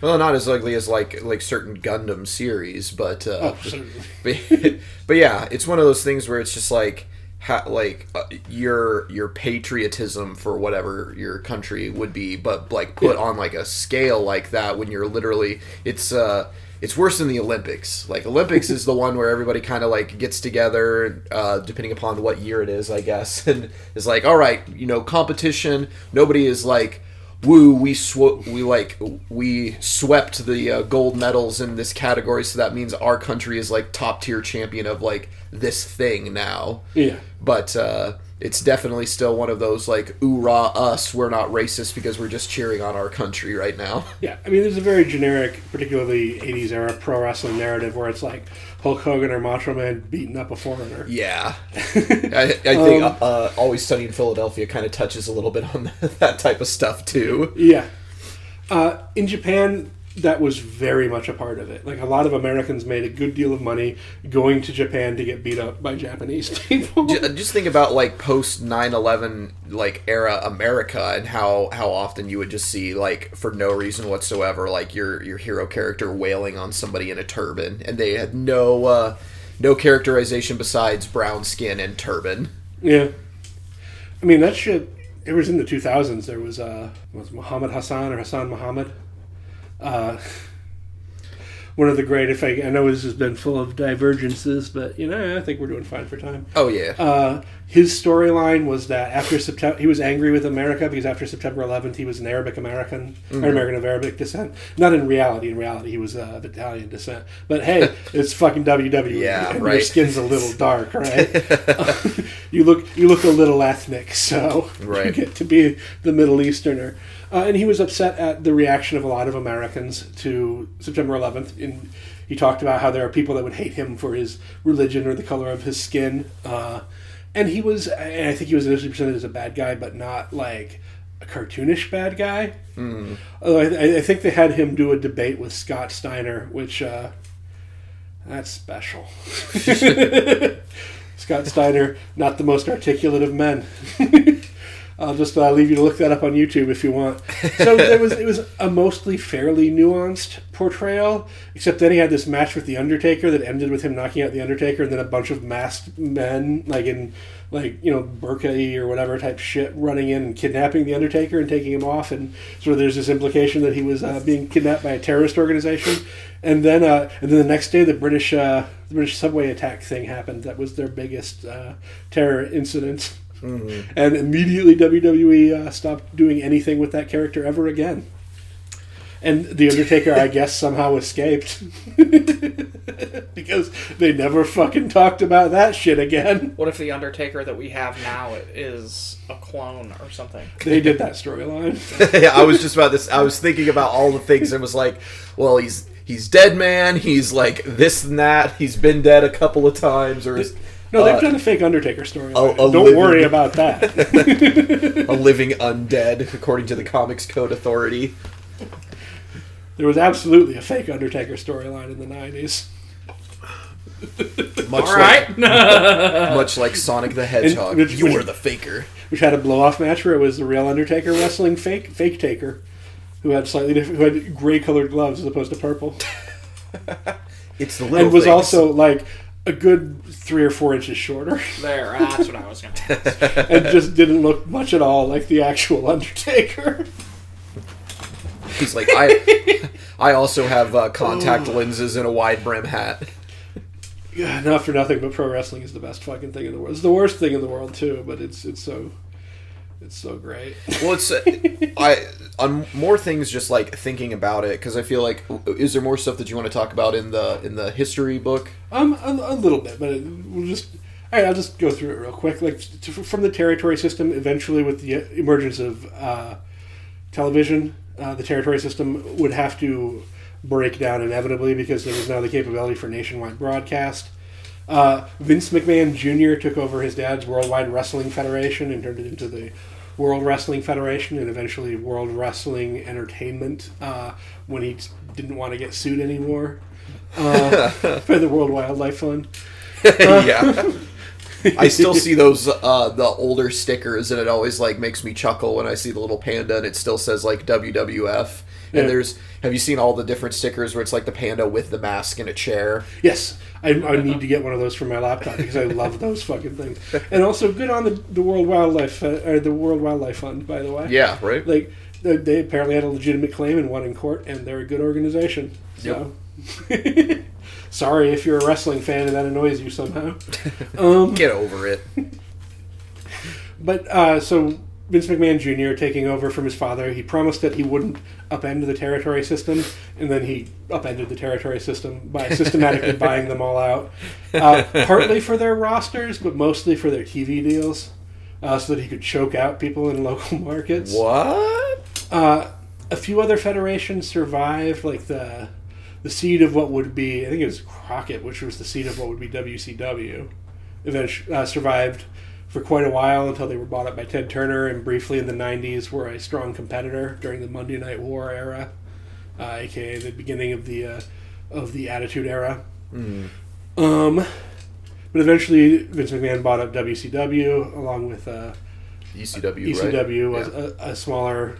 Well, not as ugly as like like certain Gundam series, but uh, Oh, certainly. but, but yeah, it's one of those things where it's just like ha, like uh, your your patriotism for whatever your country would be, but like put on like a scale like that when you're literally it's uh it's worse than the Olympics. Like Olympics is the one where everybody kind of like gets together, uh, depending upon what year it is, I guess, and is like, all right, you know, competition. Nobody is like, woo, we sw- we like we swept the uh, gold medals in this category, so that means our country is like top tier champion of like this thing now. Yeah. But uh, it's definitely still one of those like "oorah us, we're not racist because we're just cheering on our country right now." Yeah, I mean, there's a very generic, particularly 80s era pro wrestling narrative where it's like Hulk Hogan or Macho Man beating up a foreigner. Yeah, I, I think Um, uh, Always Sunny in Philadelphia kind of touches a little bit on that type of stuff too. Yeah. Uh, in Japan, that was very much a part of it. Like, a lot of Americans made a good deal of money going to Japan to get beat up by Japanese people. Just think about like post 9/11 like era America and how how often you would just see like for no reason whatsoever like your your hero character wailing on somebody in a turban and they had no uh, no characterization besides brown skin and turban. Yeah. I mean, that shit, it was in the 2000s. There was, uh, was Muhammad Hassan or Hassan Muhammad. Uh, one of the great, if I, I know this has been full of divergences, but, you know, I think we're doing fine for time. Oh yeah. Uh, his storyline was that after September, he was angry with America because after September 11th, he was an Arabic American, or American of Arabic descent. Not in reality. In reality, he was uh, of Italian descent. But hey, it's fucking WWE. Yeah, and Your right. skin's a little dark, right? you look you look a little ethnic, so right. you get to be the Middle Easterner. Uh, and he was upset at the reaction of a lot of Americans to September 11th. And he talked about how there are people that would hate him for his religion or the color of his skin. Uh, and he was, and I think he was initially presented as a bad guy, but not like a cartoonish bad guy. Although I, I think they had him do a debate with Scott Steiner, which uh, that's special. Scott Steiner, not the most articulate of men. I'll just uh, leave you to look that up on YouTube if you want. So it was it was a mostly fairly nuanced portrayal, except then he had this match with the Undertaker that ended with him knocking out the Undertaker, and then a bunch of masked men, like in like you know burqa or whatever type shit, running in and kidnapping the Undertaker and taking him off, and sort of there's this implication that he was uh, being kidnapped by a terrorist organization, and then uh, and then the next day the British uh, the British subway attack thing happened. That was their biggest uh, terror incident. And immediately WWE uh, stopped doing anything with that character ever again. And The Undertaker, I guess, somehow escaped. because they never fucking talked about that shit again. What if the Undertaker that we have now is a clone or something? They did that storyline. yeah, I was just about this. I was thinking about all the things and was like, well, he's he's dead, man. He's like this and that. He's been dead a couple of times, or is No, they've Uh, done a fake Undertaker story. a Don't living- worry about that. a living undead, according to the Comics Code Authority. there was absolutely a fake Undertaker storyline in the 90s. Much All right. like much like Sonic the Hedgehog. which- you were the faker. which had a blow off match where it was the real Undertaker wrestling fake fake Taker, who had slightly different, who had gray colored gloves as opposed to purple, It's the little and was things. also like a good three or four inches shorter, there, that's what I was going to ask. and just didn't look much at all like the actual Undertaker. He's like I. I also have uh, contact lenses and a wide brim hat. Yeah, not for nothing, but pro wrestling is the best fucking thing in the world. It's the worst thing in the world too, but it's it's so it's so great. Well, it's uh, I on more things just like thinking about it because I feel like is there more stuff that you want to talk about in the in the history book? Um, a, a little bit, but it, we'll just. All right, I'll just go through it real quick. Like t- from the territory system, eventually with the emergence of uh, television, uh, the territory system would have to break down inevitably because there was now the capability for nationwide broadcast. Uh, Vince McMahon Jr. took over his dad's Worldwide Wrestling Federation and turned it into the World Wrestling Federation and eventually World Wrestling Entertainment uh, when he didn't want to get sued anymore uh, by the World Wildlife Fund. yeah. I still see those uh, the older stickers, and it always like makes me chuckle when I see the little panda, and it still says like WWF. And Yeah. there's have you seen all the different stickers where it's like the panda with the mask in a chair? Yes, I, I need to get one of those for my laptop because I love those fucking things. And also, good on the, the World Wildlife uh, or the World Wildlife Fund, by the way. Yeah, right. like they, they apparently had a legitimate claim and won in court, and they're a good organization. So, sorry if you're a wrestling fan and that annoys you somehow. Um, Get over it. But uh, so Vince McMahon Jr. taking over from his father, he promised that he wouldn't upend the territory system, and then he upended the territory system by systematically buying them all out, uh, partly for their rosters, but mostly for their TV deals. uh, so that he could choke out people in local markets. What? Uh, a few other federations survived, like the the seed of what would be, I think it was Crockett, which was the seed of what would be WCW. Eventually, uh, survived for quite a while until they were bought up by Ted Turner, and briefly in the '90s were a strong competitor during the Monday Night War era, uh, aka the beginning of the uh, of the Attitude Era. Um, but eventually, Vince McMahon bought up WCW along with. Uh, ECW, right? ECW was Yeah. a, a smaller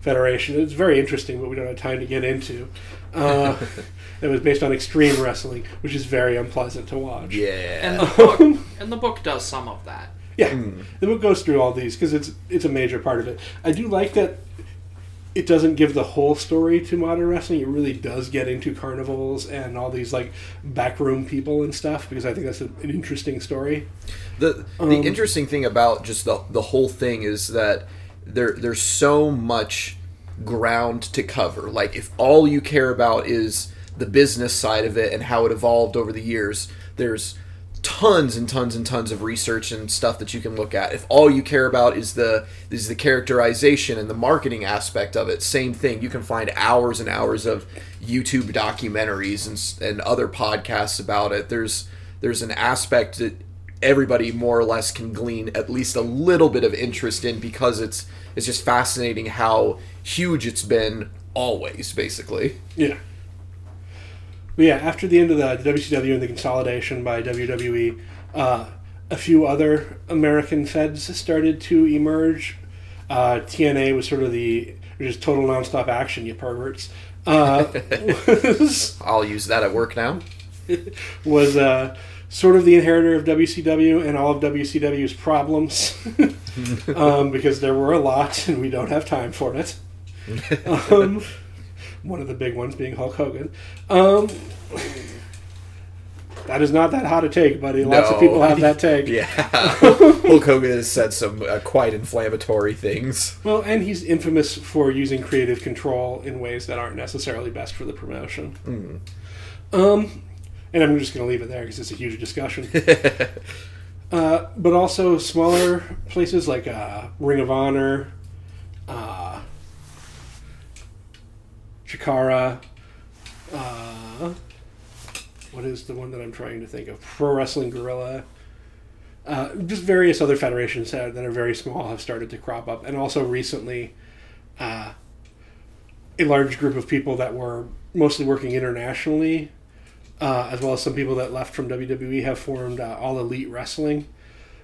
federation. It's very interesting, but we don't have time to get into. Uh, it was based on extreme wrestling, which is very unpleasant to watch. Yeah. And the book and the book does some of that. Yeah, the book goes through all these because it's it's a major part of it. I do like that it doesn't give the whole story to modern wrestling. It really does get into carnivals and all these like backroom people and stuff because I think that's a, an interesting story. The Um, the interesting thing about just the the whole thing is that there there's so much ground to cover. Like if all you care about is the business side of it and how it evolved over the years, there's tons and tons and tons of research and stuff that you can look at. If all you care about is the is the characterization and the marketing aspect of it, same thing. You can find hours and hours of YouTube documentaries and and other podcasts about it. There's there's an aspect that everybody more or less can glean at least a little bit of interest in because it's it's just fascinating how huge it's been always basically. Yeah. But yeah, after the end of the WCW and the consolidation by WWE, uh, a few other American feds started to emerge. Uh, TNA was sort of the just total nonstop action, you perverts. Uh, was I'll use that at work now. was uh, sort of the inheritor of WCW and all of WCW's problems um, because there were a lot and we don't have time for it. Um, one of the big ones being Hulk Hogan. Um, that is not that hot a take, buddy. Lots of people have that take. Yeah, Hulk Hogan has said some uh, quite inflammatory things. Well, and he's infamous for using creative control in ways that aren't necessarily best for the promotion. Um, and I'm just going to leave it there because it's a huge discussion. uh, but also smaller places like uh, Ring of Honor, uh, Chikara. Uh, what is the one that I'm trying to think of? Pro Wrestling Guerrilla. Uh, just various other federations that are very small have started to crop up, and also recently, uh, a large group of people that were mostly working internationally, uh, as well as some people that left from WWE, have formed uh, All Elite Wrestling,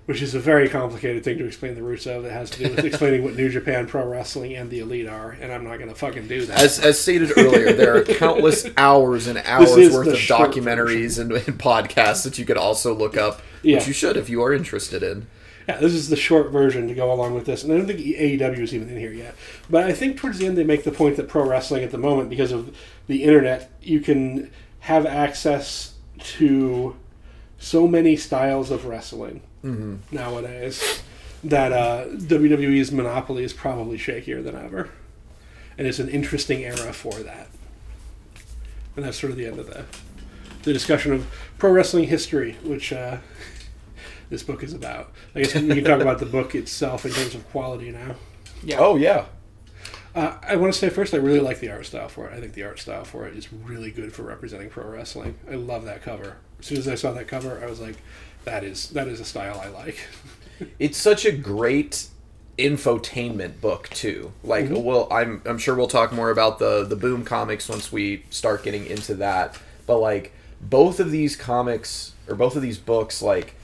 which is a very complicated thing to explain the roots of. It has to do with explaining what New Japan Pro Wrestling and the Elite are, and I'm not going to fucking do that. As, as stated earlier, there are countless hours and hours worth of documentaries and, and podcasts that you could also look up, Yeah. which you should if you are interested in. Yeah, this is the short version to go along with this, and I don't think AEW is even in here yet. But I think towards the end they make the point that pro wrestling at the moment, because of the internet, you can have access to so many styles of wrestling nowadays that uh, WWE's monopoly is probably shakier than ever, and it's an interesting era for that. And that's sort of the end of the the discussion of pro wrestling history, which. Uh, this book is about. I guess we can talk about the book itself in terms of quality now. Yeah. Oh yeah, Uh, I want to say first, I really like the art style for it. I think the art style for it is really good for representing pro wrestling. I love that cover. As soon as I saw that cover, I was like, "That is that is a style I like." it's such a great infotainment book too. Like, mm-hmm. well, I'm I'm sure we'll talk more about the the Boom comics once we start getting into that. But like, both of these comics or both of these books, like,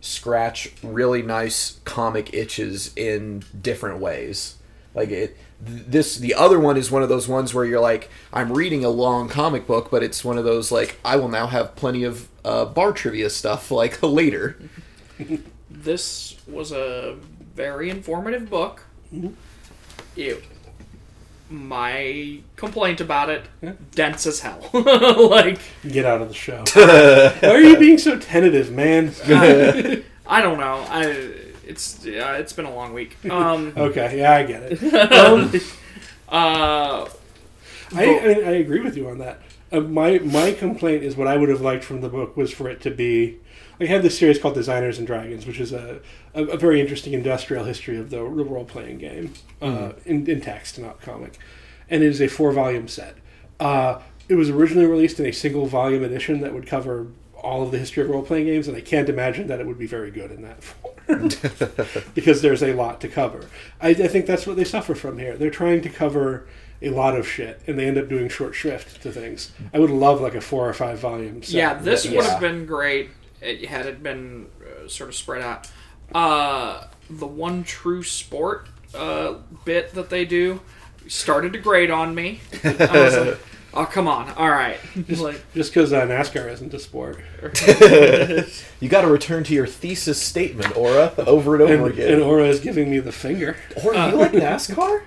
scratch really nice comic itches in different ways. Like it. Th- This the other one is one of those ones where you're like, I'm reading a long comic book, but it's one of those like I will now have plenty of uh, bar trivia stuff like later. This was a very informative book. It, my complaint about it, Yeah. dense as hell. like, Get out of the show. Why are you being so tentative, man? I don't know. I it's yeah, it's been a long week. Um, okay, yeah, I get it. Um, uh, I, I, I agree with you on that. Uh, my my complaint is what I would have liked from the book was for it to be. I have this series called Designers and Dragons, which is a, a, a very interesting industrial history of the, role playing game uh, in, in text, not comic, and it is a four volume set. Uh, it was originally released in a single volume edition that would cover all of the history of role playing games, and I can't imagine that it would be very good in that form because there's a lot to cover. I, I think that's what they suffer from here. They're trying to cover a lot of shit, and they end up doing short shrift to things. I would love like a four or five volume. Set Yeah, this would have been great it, had it been uh, sort of spread out. Uh, the one true sport uh, bit that they do started to grate on me. I was like, oh come on, all right, like just because uh, NASCAR isn't a sport. You got to return to your thesis statement, Aura, over and over And, again. and Aura is giving me the finger. Aura, you like NASCAR?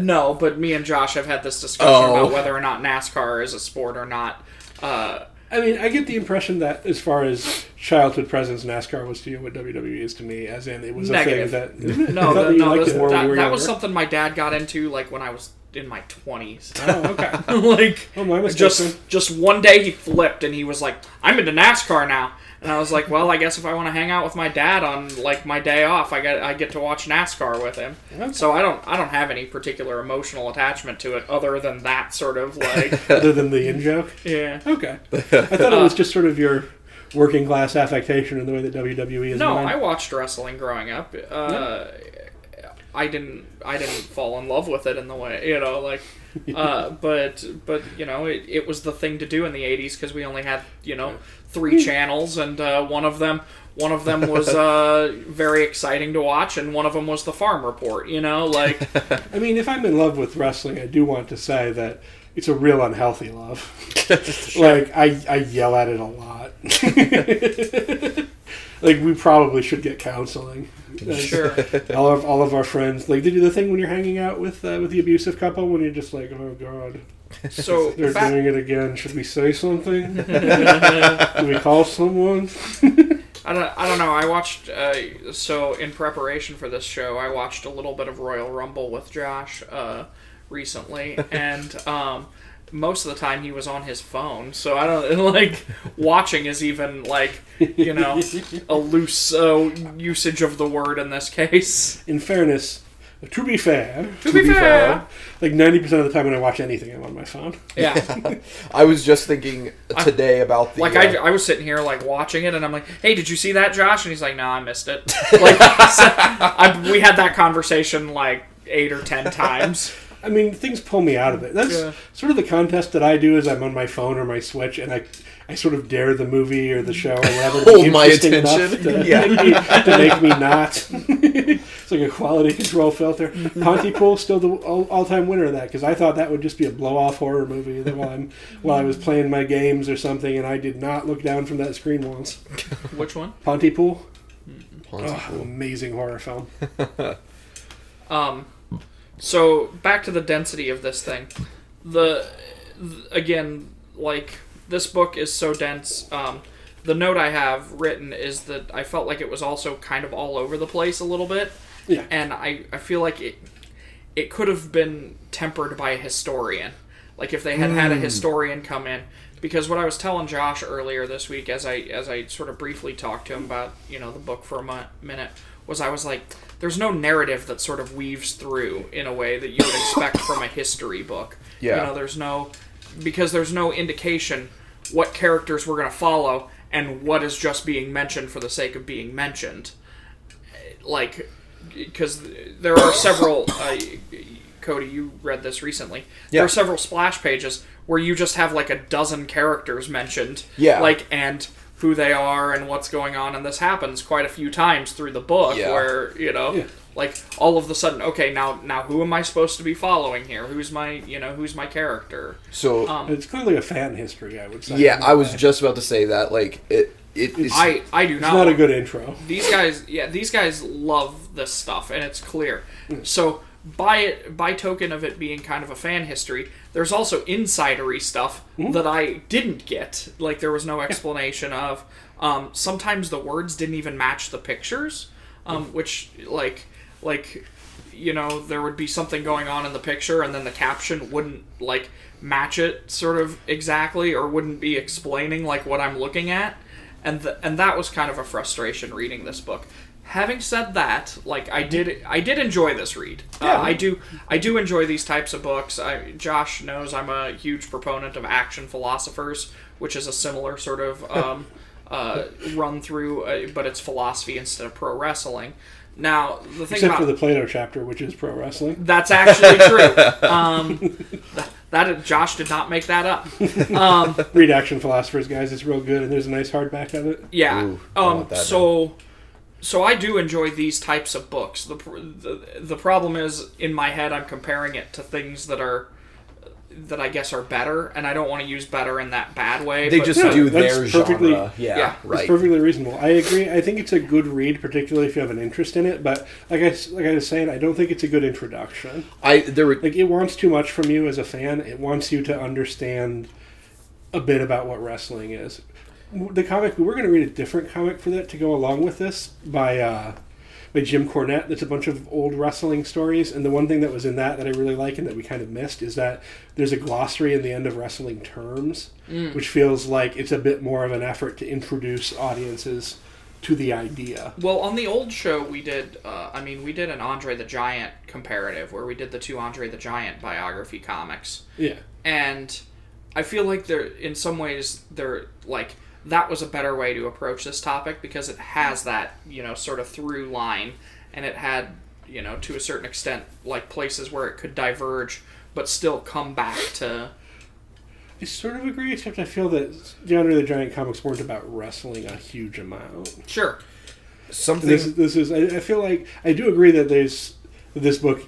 no. But me and Josh have had this discussion Oh. about whether or not NASCAR is a sport or not. Uh, I mean, I get the impression that as far as childhood presence, NASCAR was to you what WWE is to me, as in it was Negative. a thing that. no, I thought the, no, liked this, it more when that, that was something my dad got into like when I was in my twenties. Oh, okay. like Oh, my just just one day he flipped and he was like, "I'm into NASCAR now." And I was like, "Well, I guess if I want to hang out with my dad on like my day off, I get I get to watch NASCAR with him." Okay. So I don't I don't have any particular emotional attachment to it other than that sort of like Other than the in joke. yeah. Okay. I thought it was just sort of your working class affectation in the way that WWE is. No, mine. I watched wrestling growing up. Uh, I didn't. I didn't fall in love with it in the way you know, like. Uh, but but you know, it, it was the thing to do in the '80s because we only had you know three channels, and uh, one of them one of them was uh, very exciting to watch, and one of them was the Farm Report. You know, like I mean, if I'm in love with wrestling, I do want to say that it's a real unhealthy love. Like I, I yell at it a lot. like we probably should get counseling. Sure. All of all of our friends like they do the thing when you're hanging out with uh, with the abusive couple when you're just like, oh god, So they're back- doing it again. Should we say something? Do we call someone? I don't, I don't know. I watched, uh, so in preparation for this show, I watched a little bit of Royal Rumble with Josh uh, recently, and um, most of the time he was on his phone. So I don't, like, watching is even, like, you know, a loose uh, usage of the word in this case. In fairness, to be fair, To be fair. like ninety percent of the time when I watch anything, I'm on my phone. Yeah. I was just thinking today about the. Like, uh, I, I was sitting here, like, watching it, and I'm like, hey, did you see that, Josh? And he's like, no, I missed it. Like, so I, we had that conversation, like, eight or ten times. I mean, things pull me out of it. That's Yeah. sort of the contest that I do. Is I'm on my phone or my Switch, and I, I sort of dare the movie or the show or whatever to be Hold my interesting enough attention. to, Yeah. make me, to make me not. it's like a quality control filter. Pontypool still the all, all-time winner of that because I thought that would just be a blow-off horror movie that while I'm while I was playing my games or something, and I did not look down from that screen once. Which one? Pontypool, Pontypool. oh, amazing horror film. Um, so back to the density of this thing. The, th- again, like this book is so dense. Um, the note I have written is that I felt like it was also kind of all over the place a little bit, Yeah. and I I feel like it it could have been tempered by a historian. Like if they had had a historian come in, because what I was telling Josh earlier this week, as I as I sort of briefly talked to him about you know the book for a minute, was I was like, there's no narrative that sort of weaves through in a way that you would expect from a history book. Yeah. You know, there's no because there's no indication what characters we're going to follow and what is just being mentioned for the sake of being mentioned. Like, because there are several. Uh, Cody, you read this recently. Yeah. There are several splash pages where you just have like a dozen characters mentioned. Yeah. Like, and who they are and what's going on, and this happens quite a few times through the book Yeah. where you know. Yeah. Like all of a sudden, okay, now now who am I supposed to be following here? Who's my you know who's my character? So Um, It's clearly a fan history, I would say. yeah, I was just about to say that. Like it, it is. I I do It's not. not a good intro. these guys yeah these guys love this stuff and it's clear so by it by token of it being kind of a fan history there's also insidery stuff that i didn't get like there was no explanation of. Um, sometimes the words didn't even match the pictures um, which like like you know there would be something going on in the picture and then the caption wouldn't like match it sort of exactly or wouldn't be explaining like what I'm looking at. And th- and that was kind of a frustration reading this book having said that like I did I did enjoy this read uh, I do I do enjoy these types of books I, Josh knows I'm a huge proponent of action philosophers which is a similar sort of um, uh, run through uh, but it's philosophy instead of pro wrestling now the thing Except about for the Plato chapter, which is pro wrestling. that's actually true. Um, th- that Josh did not make that up. Um, Read Action Philosophers, guys. It's real good, and there's a nice hardback of it. yeah. Ooh, I um, want that so, so I do enjoy these types of books. The, the the problem is in my head I'm comparing it to things that are that I guess are better, and I don't want to use better in that bad way. They but- just No, do that's their perfectly- genre. Yeah, Yeah. It's perfectly reasonable. I agree. I think it's a good read, particularly if you have an interest in it. But like I s- like I was saying, I don't think it's a good introduction. I there were Like it wants too much from you as a fan. It wants you to understand a bit about what wrestling is. The comic we're going to read a different comic for that to go along with this by uh, by Jim Cornette. That's a bunch of old wrestling stories, and the one thing that was in that that I really like and that we kind of missed is that there's a glossary in the end of wrestling terms, which feels like it's a bit more of an effort to introduce audiences to the idea. Well, on the old show, we did. Uh, I mean, we did an Andre the Giant comparative where we did the two Andre the Giant biography comics. Yeah. and I feel like they're in some ways they're like that was a better way to approach this topic because it has that you know sort of through line and it had you know to a certain extent like places where it could diverge but still come back to I sort of agree, except I feel that the Andre the Giant comics weren't about wrestling a huge amount. sure something. This, this is. I, I feel like I do agree that there's this book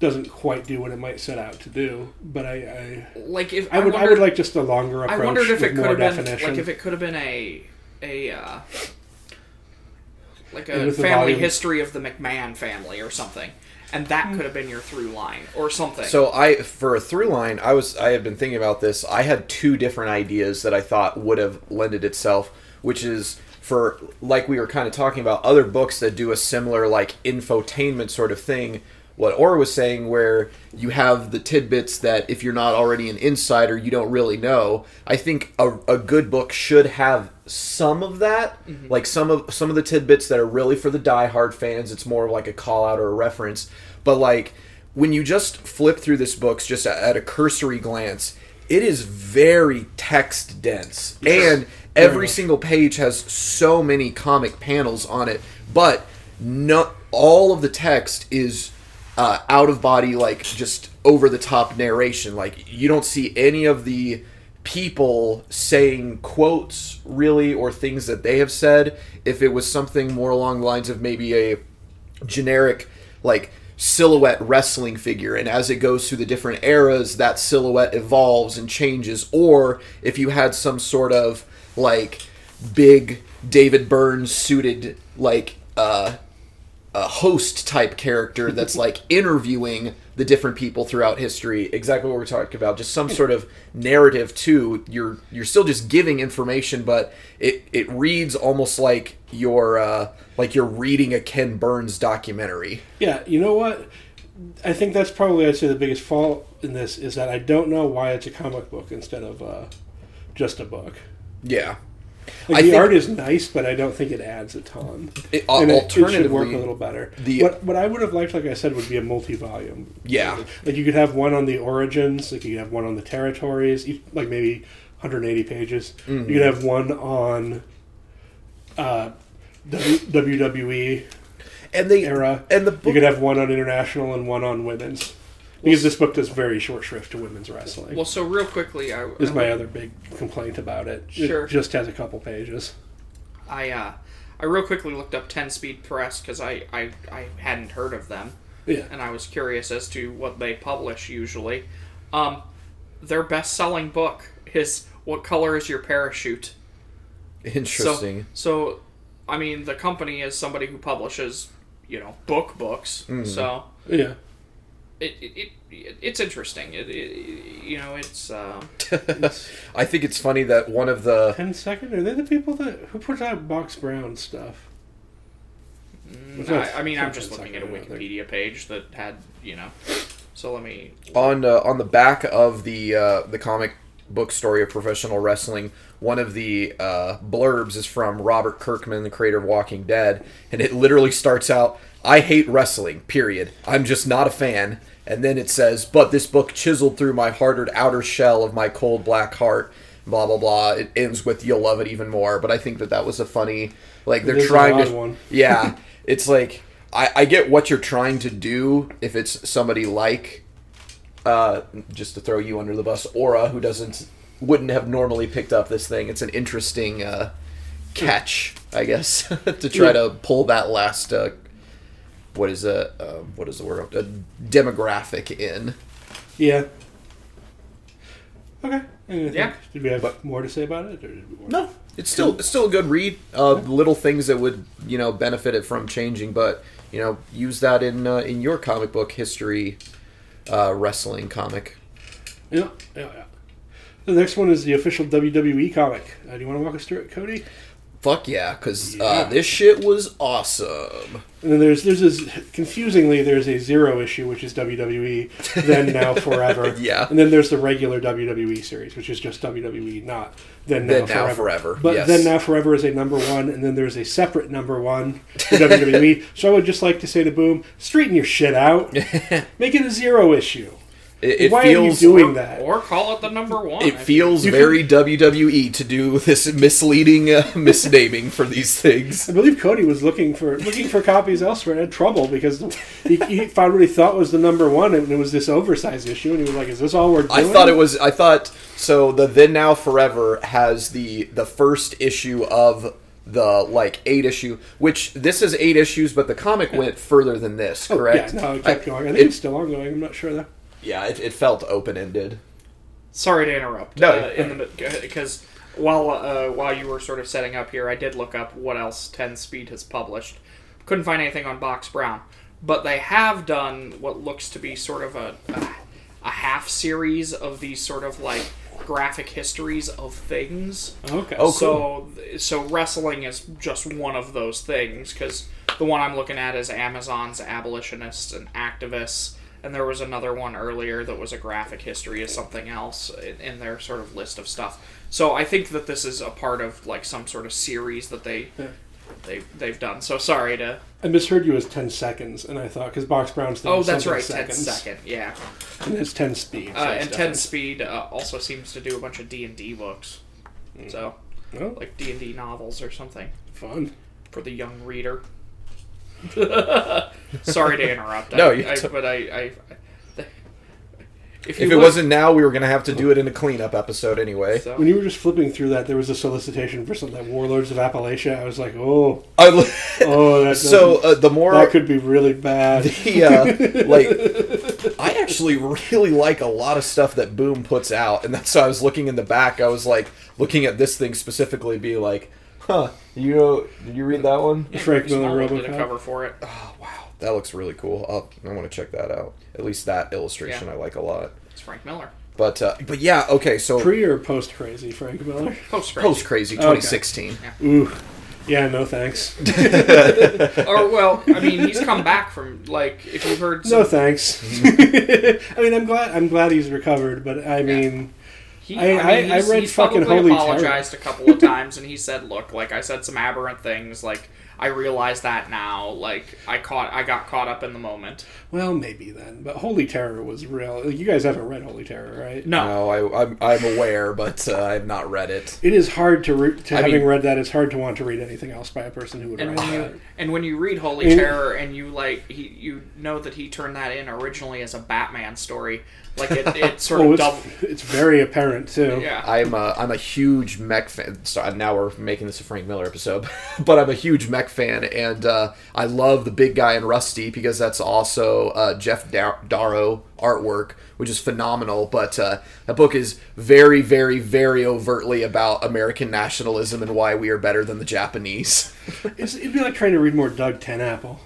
doesn't quite do what it might set out to do, but I like if I, I would I wondered, would like just a longer I approach wondered if with it could more have been definition. like if it could have been a a uh, like a family history of the McMahon family or something and that could have been your through line or something So I, for a through line, I was I had been thinking about this. I had two different ideas that I thought would have lended itself, which is for like we were kind of talking about other books that do a similar like infotainment sort of thing. What Aura was saying, where you have the tidbits that if you're not already an insider, you don't really know. I think a, a good book should have some of that, mm-hmm. like some of some of the tidbits that are really for the diehard fans. It's more of like a call out or a reference. But like when you just flip through this book just at, at a cursory glance, it is very text dense, and every single page has so many comic panels on it. But no, all of the text is uh, out of body, like just over the top narration. Like you don't see any of the people saying quotes really or things that they have said. If it was something more along the lines of maybe a generic like silhouette wrestling figure and as it goes through the different eras that silhouette evolves and changes or if you had some sort of like big David Byrne suited like uh a host type character that's like interviewing the different people throughout history exactly what we're talking about just some sort of narrative too you're you're still just giving information but it it reads almost like you're uh like you're reading a ken burns documentary Yeah, you know what? I think that's probably I'd say the biggest fault in this is that I don't know why it's a comic book instead of uh, just a book. yeah Like I the think- art is nice, but I don't think it adds a ton. It- and it, it should work a little better. the- what what I would have liked, like I said, would be a multi-volume. Yeah. like you could have one on the origins, like you could have one on the territories, like maybe 180 pages. Mm-hmm. You could have one on uh, WWE and the era. and the You could have one on international and one on women's. Because this book does very short shrift to women's wrestling. well so real quickly I is my other big complaint about it. Sure. It just has a couple pages. I uh I real quickly looked up 10 Speed Press because I, I, I hadn't heard of them. Yeah. and I was curious as to what they publish usually. Um, their best-selling book is "What Color Is Your Parachute?" interesting So, so I mean, the company is somebody who publishes, you know, book books. So Yeah. It, it, it it's interesting. It, it you know it's uh, i think it's funny that one of the Ten second? Are they the people that who put out Box Brown stuff? It's I, I mean, I'm just looking at a second, I think. Wikipedia page that had, you know. So let me. on uh, on the back of the uh, the comic book story of professional wrestling, one of the uh, blurbs is from Robert Kirkman, the creator of Walking Dead, and it literally starts out, "I hate wrestling. Period. I'm just not a fan." And then it says, "But this book chiseled through my hardened outer shell of my cold black heart." Blah blah blah. It ends with "You'll love it even more." But I think that that was a funny, like they're trying to, one. yeah. It's like I, I get what you're trying to do if it's somebody like uh, just to throw you under the bus, Aura, who doesn't wouldn't have normally picked up this thing. It's an interesting uh, catch, I guess, to try to pull that last uh, what is a uh, what is the word a demographic in. Yeah. Okay. And think- Yeah. Did we have more to say about it? Or did we No, it's still it's still a good read. Uh, little things that would you know benefit it from changing, but you know use that in uh, in your comic book history, uh, wrestling comic. Yeah, yeah, yeah. The next one is the official WWE comic. Uh, do you want to walk us through it, Cody? Fuck yeah, because Yeah. uh, this shit was awesome. And then there's there's this confusingly there's a zero issue which is WWE, then now forever. Yeah. And then there's the regular WWE series which is just WWE, not then now Then forever. Now Forever, But yes. then now forever is a number one, and then there's a separate number one for WWE. So I would just like to say to Boom, straighten your shit out, make it a zero issue. It, it Why feels are you doing that? Or call it the number one. it if feels You very WWE to do this misleading uh, misnaming for these things. I believe Cody was looking for looking for copies elsewhere and had trouble because he, he found what he thought was the number one, and it was this oversized issue, and he was like, "Is this all we're doing?" I thought it was. I thought so. The then now forever has the the first issue of the like eight issue, which this is eight issues, but the comic went further than this. Correct? Oh, Yeah, no, it kept I- going. I think it- it's still ongoing. I'm not sure though. Yeah, it, it felt open ended. Sorry to interrupt. No. uh, because while uh, while you were sort of setting up here, I did look up what else Ten Speed has published. Couldn't find anything on Box Brown, but they have done what looks to be sort of a a, a half series of these sort of like graphic histories of things. Okay. Oh, So so wrestling is just one of those things because the one I'm looking at is Amazon's abolitionists and activists, and there was another one earlier that was a graphic history of something else in, in their sort of list of stuff. So I think that this is a part of like some sort of series that they Yeah. they they've done. So sorry to. I misheard you as ten seconds, and I thought because Box Brown's thing Oh, that's right, seconds, ten second, yeah. and it's ten speed. so Uh, and ten speed uh, also seems to do a bunch of D and D books, so Oh, like D and D novels or something. fun. for the young reader. Sorry to interrupt. No, I, you I, t- but I, I, I if, If it look- wasn't now, we were gonna have to do it in a cleanup episode anyway. so, When you were just flipping through that, there was a solicitation for something like Warlords of Appalachia. I was like, oh, I li- oh, that so uh, the more that could be really bad. the uh, like I actually really like a lot of stuff that Boom puts out, and that's why I was looking in the back. I was like looking at this thing specifically, be like, "Huh, you know, did you read that one? yeah, Frank Greg Miller Smallwood did a cover for it. Oh wow, that looks really cool. I'll, I want to check that out. At least that illustration Yeah. I like a lot. It's Frank Miller. But uh, but yeah, okay, so Pre or post crazy, Frank Miller? Post post crazy 2016. Ooh, yeah, no thanks. or well, I mean, he's come back from like if you've heard. Some, No thanks. I mean, I'm glad I'm glad he's recovered, but I mean, he, I- I- mean, I he's, read he's fucking publicly Holy Terror. apologized a couple of times, and he said, "Look, like I said some aberrant things. Like I realize that now. Like I caught, I got caught up in the moment. well, maybe then. But Holy Terror was real. You guys haven't read Holy Terror, right? No, No, I, I'm, I'm aware, but uh, I've not read it. It is hard to, re- to having mean- read that. It's hard to want to read anything else by a person who would and write when that. you and when you read Holy And- Terror and you like he you know that he turned that in originally as a Batman story, like it, it sort Oh, of it's, double. it's very apparent too. Yeah, I'm a, I'm a huge mech fan. So now we're making this a Frank Miller episode, but I'm a huge mech fan, and uh, I love the big guy in Rusty because that's also uh, Geof Dar- Darrow artwork, which is phenomenal. But uh, that book is very, very, very overtly about American nationalism and why we are better than the Japanese. It'd be like trying to read more Doug TenNapel.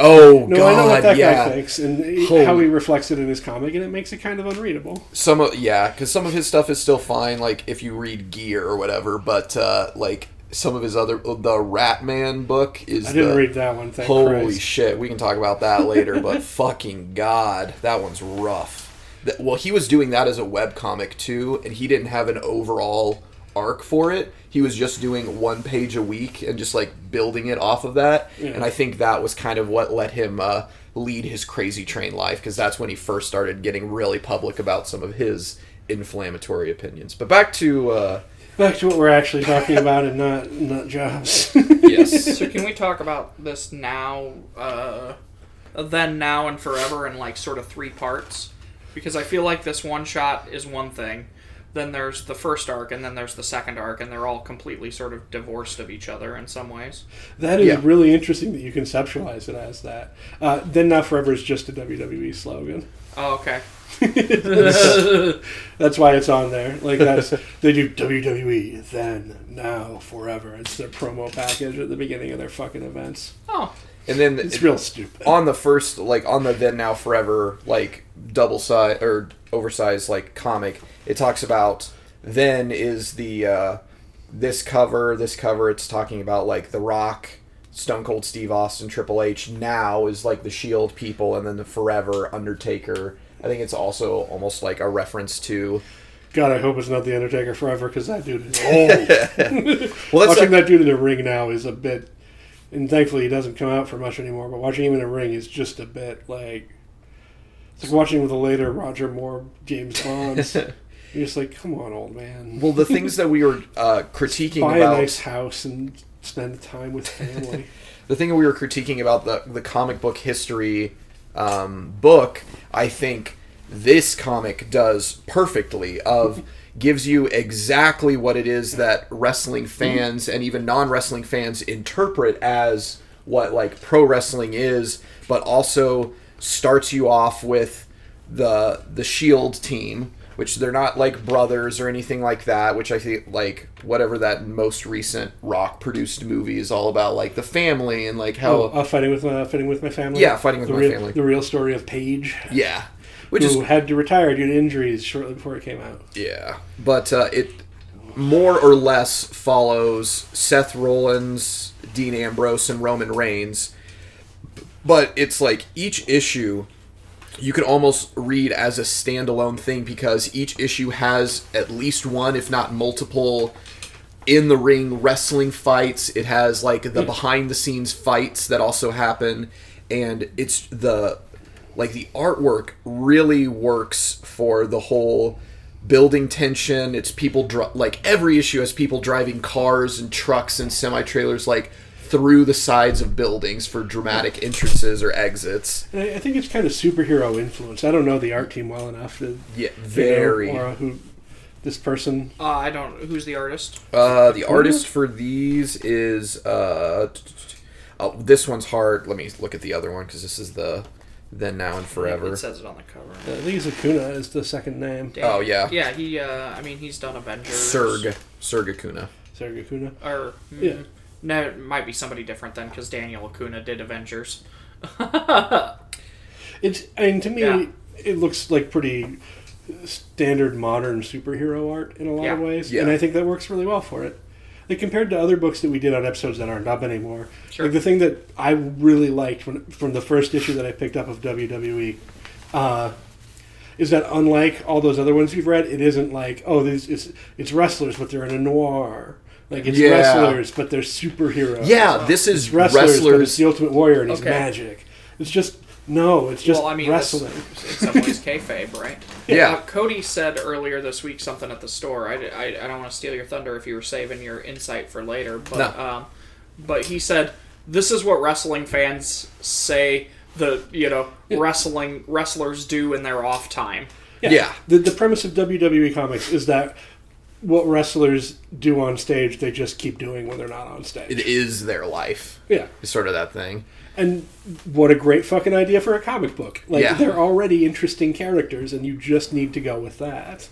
Oh No, God, I know what that yeah. guy thinks and Holy- how he reflects it in his comic, and it makes it kind of unreadable. Some of yeah, because some of his stuff is still fine, like if you read Gear or whatever. But uh, like some of his other the Ratman book is I didn't the- read that one. Thank Holy Christ. shit, we can talk about that later, but fucking god, that one's rough. Well, he was doing that as a web comic too, and he didn't have an overall arc for it. He was just doing one page a week and just like building it off of that. Yeah. And I think that was kind of what let him uh, lead his crazy train life because that's when he first started getting really public about some of his inflammatory opinions. But back to uh, Back to what we're actually talking about and not not jobs. yes, So can we talk about this now, uh, then, now, and forever in like sort of three parts? Because I feel like this one shot is one thing, then there's the first arc, and then there's the second arc, and they're all completely sort of divorced of each other in some ways. That is Yeah. really interesting that you conceptualize it as that. Uh, then now forever is just a WWE slogan. Oh, okay. That's why it's on there. Like that's they do WWE then now forever. It's their promo package at the beginning of their fucking events. Oh, and then It's real stupid. on the first like on the then now forever like double size or oversized like comic it talks about then is the uh this cover this cover it's talking about like the rock stone cold steve austin triple h now is like the shield people and then the forever undertaker i think it's also almost like a reference to God, I hope it's not the Undertaker forever because that dude is old. well watching that dude in the ring now is a bit, and thankfully he doesn't come out for much anymore. But watching him in a ring is just a bit like it's like watching with a later Roger Moore James Bonds. You're just like, come on, old man. well the things that we were uh critiquing Buy about a nice house and spend time with family. the thing that we were critiquing about the the comic book history um, book, I think this comic does perfectly. Of gives you exactly what it is that wrestling fans and even non wrestling fans interpret as what like pro wrestling is, but also starts you off with the the Shield team, which they're not like brothers or anything like that. Which I think like whatever that most recent Rock produced movie is all about, like the family and like how Oh, uh, fighting with uh, fighting with my family. Yeah, Fighting with the My real, Family. The real story of Paige, yeah, which who is had to retire due to injuries shortly before it came out. yeah, but uh, it more or less follows Seth Rollins, Dean Ambrose, and Roman Reigns. But it's like each issue you could almost read as a standalone thing because each issue has at least one, if not multiple, in the ring wrestling fights. It has like the hmm. behind the scenes fights that also happen, and it's the like the artwork really works for the whole building tension. It's people dri- like every issue has people driving cars and trucks and semi trailers like through the sides of buildings for dramatic entrances or exits. And I, I think it's kind of superhero influence. I don't know the art team well enough to Yeah, figure out very. or who this person. uh, I don't. Who's the artist? Uh, the artist for these is uh, oh, this one's hard. Let me look at the other one because this is the then now and forever. It says it on the cover. I think it's Acuna is the second name. Dan- Oh, yeah. Yeah, he. Uh, I mean, he's done Avengers. Serg Serg Acuna. Sergio Acuna. Or mm, Yeah. No, it might be somebody different then, because Daniel Acuna did Avengers. It's and to me, Yeah. it looks like pretty standard modern superhero art in a lot of ways, Yeah. and I think that works really well for it. Like compared to other books that we did on episodes that aren't up anymore. Sure. Like the thing that I really liked when, from the first issue that I picked up of WWE uh, is that unlike all those other ones you've read, it isn't like oh, these it's it's wrestlers, but they're in a noir. Like it's Yeah. wrestlers, but they're superheroes. Yeah, this is It's wrestlers, but it's the Ultimate Warrior, and he's Okay. magic. It's just no, it's just well, I mean, that's- wrestling. in some ways, kayfabe, right? Yeah. Uh, Cody said earlier this week something at the store. I, I, I don't want to steal your thunder if you were saving your insight for later, but No. um, but he said this is what wrestling fans say the you know wrestling wrestlers do in their off time. Yeah. The, the premise of WWE comics is that what wrestlers do on stage, they just keep doing when they're not on stage. It is their life. yeah. It's sort of that thing. And what a great fucking idea for a comic book. Like, Yeah. they're already interesting characters, and you just need to go with that.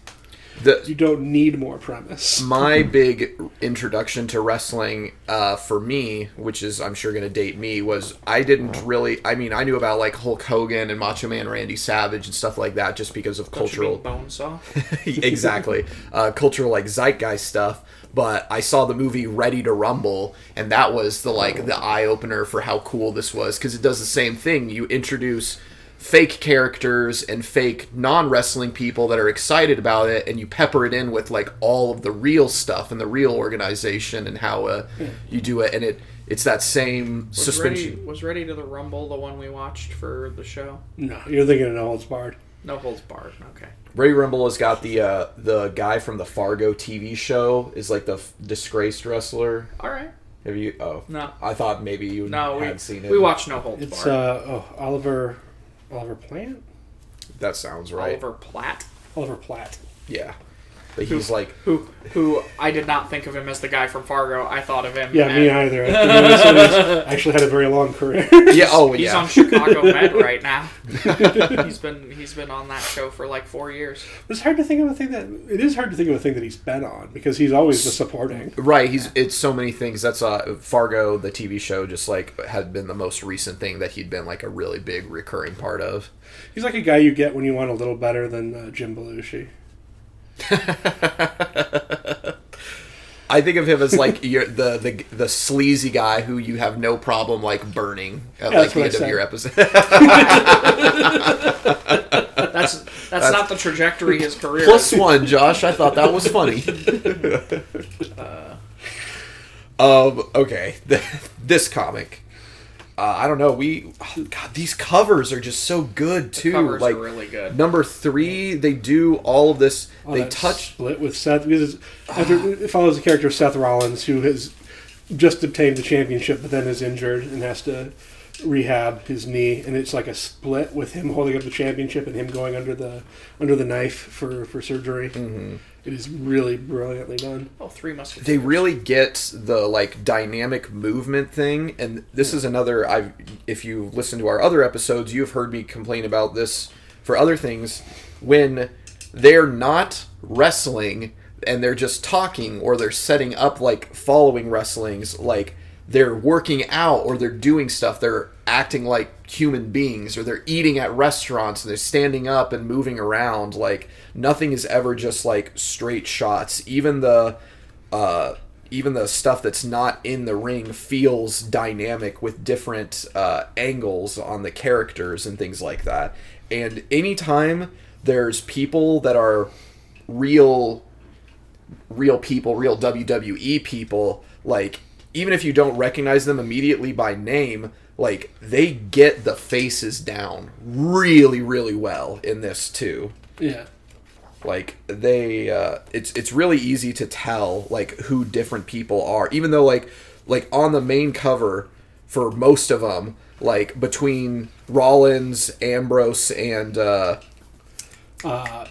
The- you don't need more premise. my big introduction to wrestling uh, for me, which is I'm sure going to date me, was I didn't really. I mean, I knew about like Hulk Hogan and Macho Man Randy Savage and stuff like that, just because of Don't you mean cultural. Exactly, uh, cultural like zeitgeist stuff. But I saw the movie Ready to Rumble, and that was the like the eye opener for how cool this was because it does the same thing. You introduce fake characters and fake non wrestling people that are excited about it, and you pepper it in with like all of the real stuff and the real organization and how uh, you do it, and it it's that same Was suspension. Ready, was Ready to the Rumble the one we watched for the show? No, you're thinking of No Holds Barred. No holds barred. Okay. Ray Rumble has got the uh, the guy from the Fargo TV show is like the f- disgraced wrestler. All right. Have you? Oh, No. I thought maybe you No, had we, seen it. we watched No Holds Barred. It's uh oh Oliver Oliver Platt That sounds right. Oliver Platt, Oliver Platt. Yeah, but he's like who who I did not think of him as the guy from Fargo. I thought of him. Yeah, me either. He actually had a very long career. yeah. Oh He's yeah. on Chicago Med right now. he's been he's been on that show for like four years. it's hard to think of a thing that it is hard to think of a thing that he's been on because he's always the supporting. Right, he's it's so many things. That's uh Fargo, the TV show, just like had been the most recent thing that he'd been like a really big recurring part of. He's like a guy you get when you want a little better than uh, Jim Belushi. I think of him as like you're the, the the sleazy guy who you have no problem like burning at Yeah, like that's the end of your episode. That's that's, not the trajectory his career. Plus one, Josh. I thought that was funny. um. Okay. this comic. Uh, I don't know. We oh, God, these covers are just so good too. covers like are really good. number three, they do all of this. Oh, they touch. split with Seth because it's, after, it follows the character of Seth Rollins who has just obtained the championship but then is injured and has to rehab his knee and it's like a split with him holding up the championship and him going under the under the knife for for surgery. Mm-hmm. It is really brilliantly done. Oh, three musketeers. They really get the like dynamic movement thing, and this is another. I, if you listen to our other episodes, you've heard me complain about this for other things when they're not wrestling and they're just talking or they're setting up like following wrestlings like they're working out or they're doing stuff they're acting like human beings or they're eating at restaurants and they're standing up and moving around like nothing is ever just like straight shots even the uh even the stuff that's not in the ring feels dynamic with different uh, angles on the characters and things like that. And anytime there's people that are real real people, real WWE people, like even if you don't recognize them immediately by name, like they get the faces down really really well in this too. Yeah. Like they uh it's it's really easy to tell like who different people are even though like like on the main cover for most of them like between Rollins, Ambrose and uh Uh,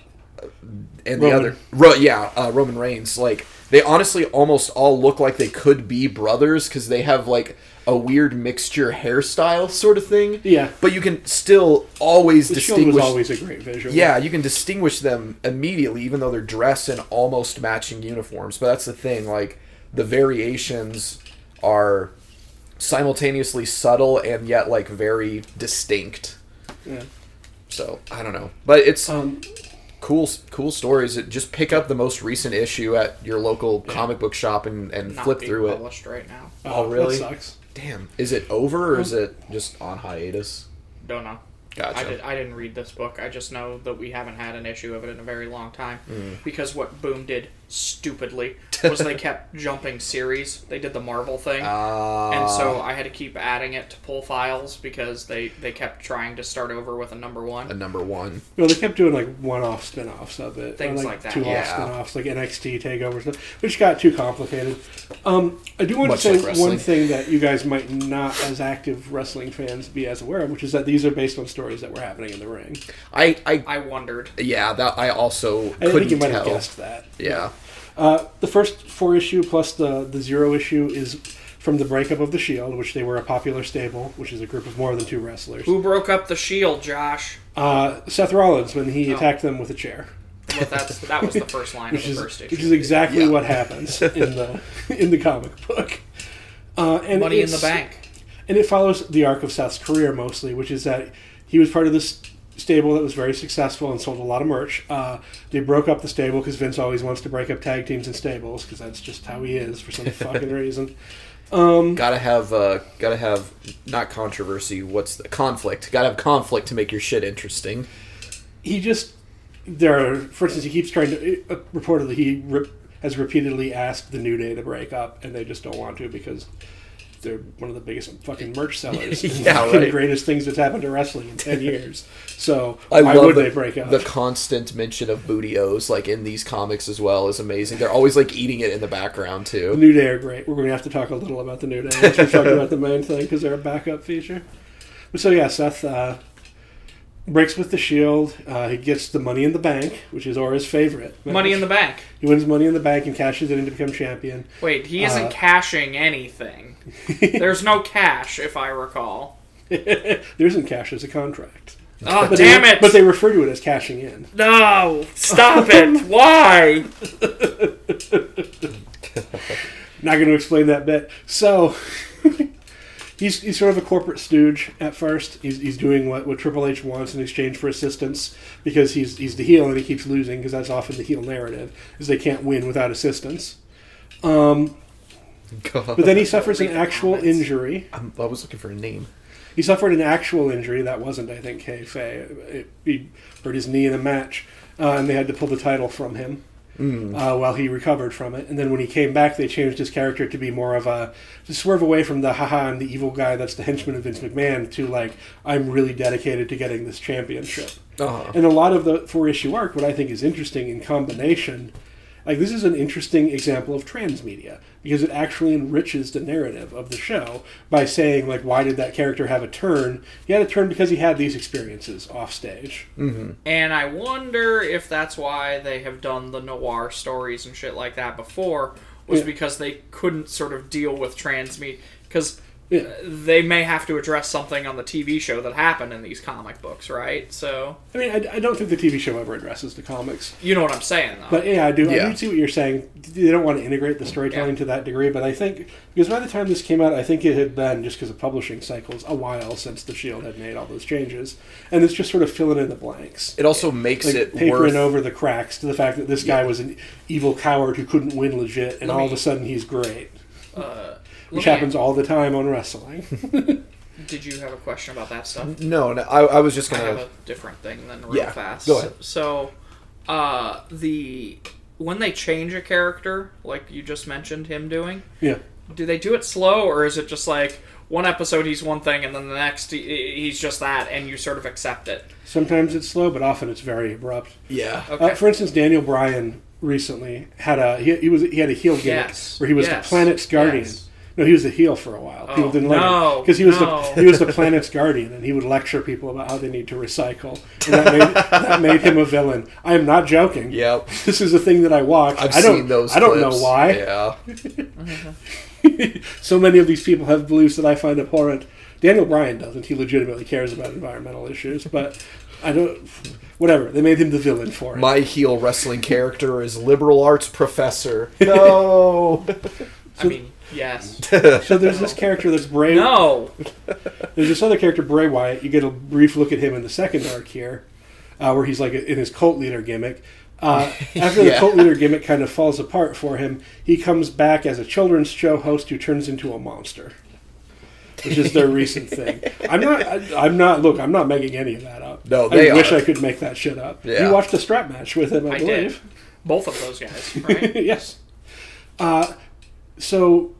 and the other Ro- yeah uh, roman reigns like they honestly almost all look like they could be brothers because they have like a weird mixture hairstyle sort of thing Yeah. but you can still always the distinguish always a great visual. yeah you can distinguish them immediately even though they're dressed in almost matching uniforms but that's the thing like the variations are simultaneously subtle and yet like very distinct Yeah. so i don't know but it's Um, cool cool stories just pick up the most recent issue at your local comic book shop and, and not flip being through it published right now. Oh, oh, really? That sucks. damn is it over or is it just on hiatus Don't know. gotcha I, did, I didn't read this book. I just know that we haven't had an issue of it in a very long time. Mm. Because what Boom did stupidly was they kept jumping series. They did the Marvel thing. uh, and so I had to keep adding it to pull files because they, they kept trying to start over with a number one. a number one Well, they kept doing like one-off spin-offs of it, Things or, like that, two-off yeah. spin-offs, like NXT takeovers, stuff, which got too complicated. Um, I do want Much to say like one thing that you guys might not, as active wrestling fans, be as aware of, which is that these are based on stories that were happening in the ring. i i I wondered. yeah that i also I couldn't think you might tell have guessed that. yeah Uh, the first four issue plus the the zero issue is from the breakup of the Shield, which they were a popular stable, which is a group of more than two wrestlers. Who broke up the shield, Josh? Uh, Seth Rollins when he Oh. attacked them with a chair. But that's that was the first line which of is first issue. which is exactly Yeah. what happens in the in the comic book. Uh, and Money in the it's- bank. and it follows the arc of Seth's career mostly, which is that he was part of this stable that was very successful and sold a lot of merch. Uh, they broke up the stable because Vince always wants to break up tag teams and stables because that's just how he is for some fucking reason. Um, Gotta have, uh, gotta have not controversy. What's the conflict? Gotta have conflict to make your shit interesting. He just there, are, for instance, he keeps trying to. Uh, reportedly, he re- has repeatedly asked the New Day to break up, and they just don't want to because. They're one of the biggest fucking merch sellers. and Yeah, fucking right. greatest things that's happened to wrestling in ten years. So I why love would the, they break up? the constant mention of Booty-O's, like in these comics as well, is amazing. They're always like eating it in the background too. The. New Day are great. We're going to have to talk a little about the New Day once we talk about the main thing because they're a backup feature. But so yeah, Seth uh, breaks with the Shield. Uh, he gets the Money in the Bank, which is Aura's favorite. Money in the bank. He wins Money in the Bank and cashes it in to become champion. Wait, he isn't Uh, cashing anything. There's no cash, if I recall. there isn't cash as a contract. Oh, But damn they, it! But they refer to it as cashing in. no, stop it! Why? Not going to explain that bit. So. He's, he's sort of a corporate stooge at first. He's, he's doing what, what Triple H wants in exchange for assistance because he's he's the heel and he keeps losing because that's often the heel narrative is they can't win without assistance. Um, but then he suffers an actual injury. I'm, I was looking for a name. He suffered an actual injury that wasn't, I think, kayfabe. He hurt his knee in a match, uh, and they had to pull the title from him uh, while he recovered from it. And then when he came back, they changed his character to be more of a to swerve away from the haha I'm the evil guy that's the henchman of Vince McMahon to like I'm really dedicated to getting this championship. Uh-huh. And a lot of the four issue arc, what I think is interesting in combination, like this is an interesting example of transmedia because it actually enriches the narrative of the show by saying like why did that character have a turn? He had a turn because he had these experiences off stage. Mm-hmm. And I wonder if that's why they have done the noir stories and shit like that before, was Yeah. because they couldn't sort of deal with trans media. Because Yeah. they may have to address something on the TV show that happened in these comic books, right? So, I mean, I, I don't think the TV show ever addresses the comics. you know what I'm saying, though. But yeah, I do. I do see what you're saying. They don't want to integrate the storytelling Yeah. to that degree, but I think because by the time this came out, I think it had been just because of publishing cycles a while since the Shield had made all those changes, and it's just sort of filling in the blanks. It also makes like it papering worth. over the cracks to the fact that this guy was an evil coward who couldn't win legit, and Let all of a sudden he's great, uh, which let happens all the time on wrestling. Did you have a question about that stuff? No, no. I, I was just I have gonna. a different thing than real Yeah, fast. go ahead. So, uh, the when they change a character, like you just mentioned him doing, yeah, do they do it slow or is it just like one episode he's one thing and then the next he, he's just that and you sort of accept it? sometimes it's slow, but often it's very abrupt. Yeah. Okay. Uh, for instance, Daniel Bryan recently had a he, he was he had a heel gimmick Yes. where he was Yes. the planet's guardian. Yes. No, he was the heel for a while. Oh, people didn't like no, him because he was no. the he was the planet's guardian, and he would lecture people about how they need to recycle, and that made, that made him a villain. I am not joking. Yep. This is a thing that I watch. I've I don't, seen those. I don't know why. Yeah. so many of these people have beliefs that I find abhorrent. Daniel Bryan doesn't. He legitimately cares about environmental issues, but I don't. Whatever. They made him the villain for it. My heel wrestling character is liberal arts professor. No. I mean, yes. so there's this character that's Bray. No. There's this other character, Bray Wyatt. You get a brief look at him in the second arc here, uh, where he's like in his cult leader gimmick. Uh, after the Yeah. cult leader gimmick kind of falls apart for him, he comes back as a children's show host who turns into a monster, which is their recent thing. I'm not. I, I'm not. Look, I'm not making any of that up. No, I they wish are. I could make that shit up. Yeah. You watched a strap match with him, I, I did. believe. Both of those guys, right? yes. Uh, so,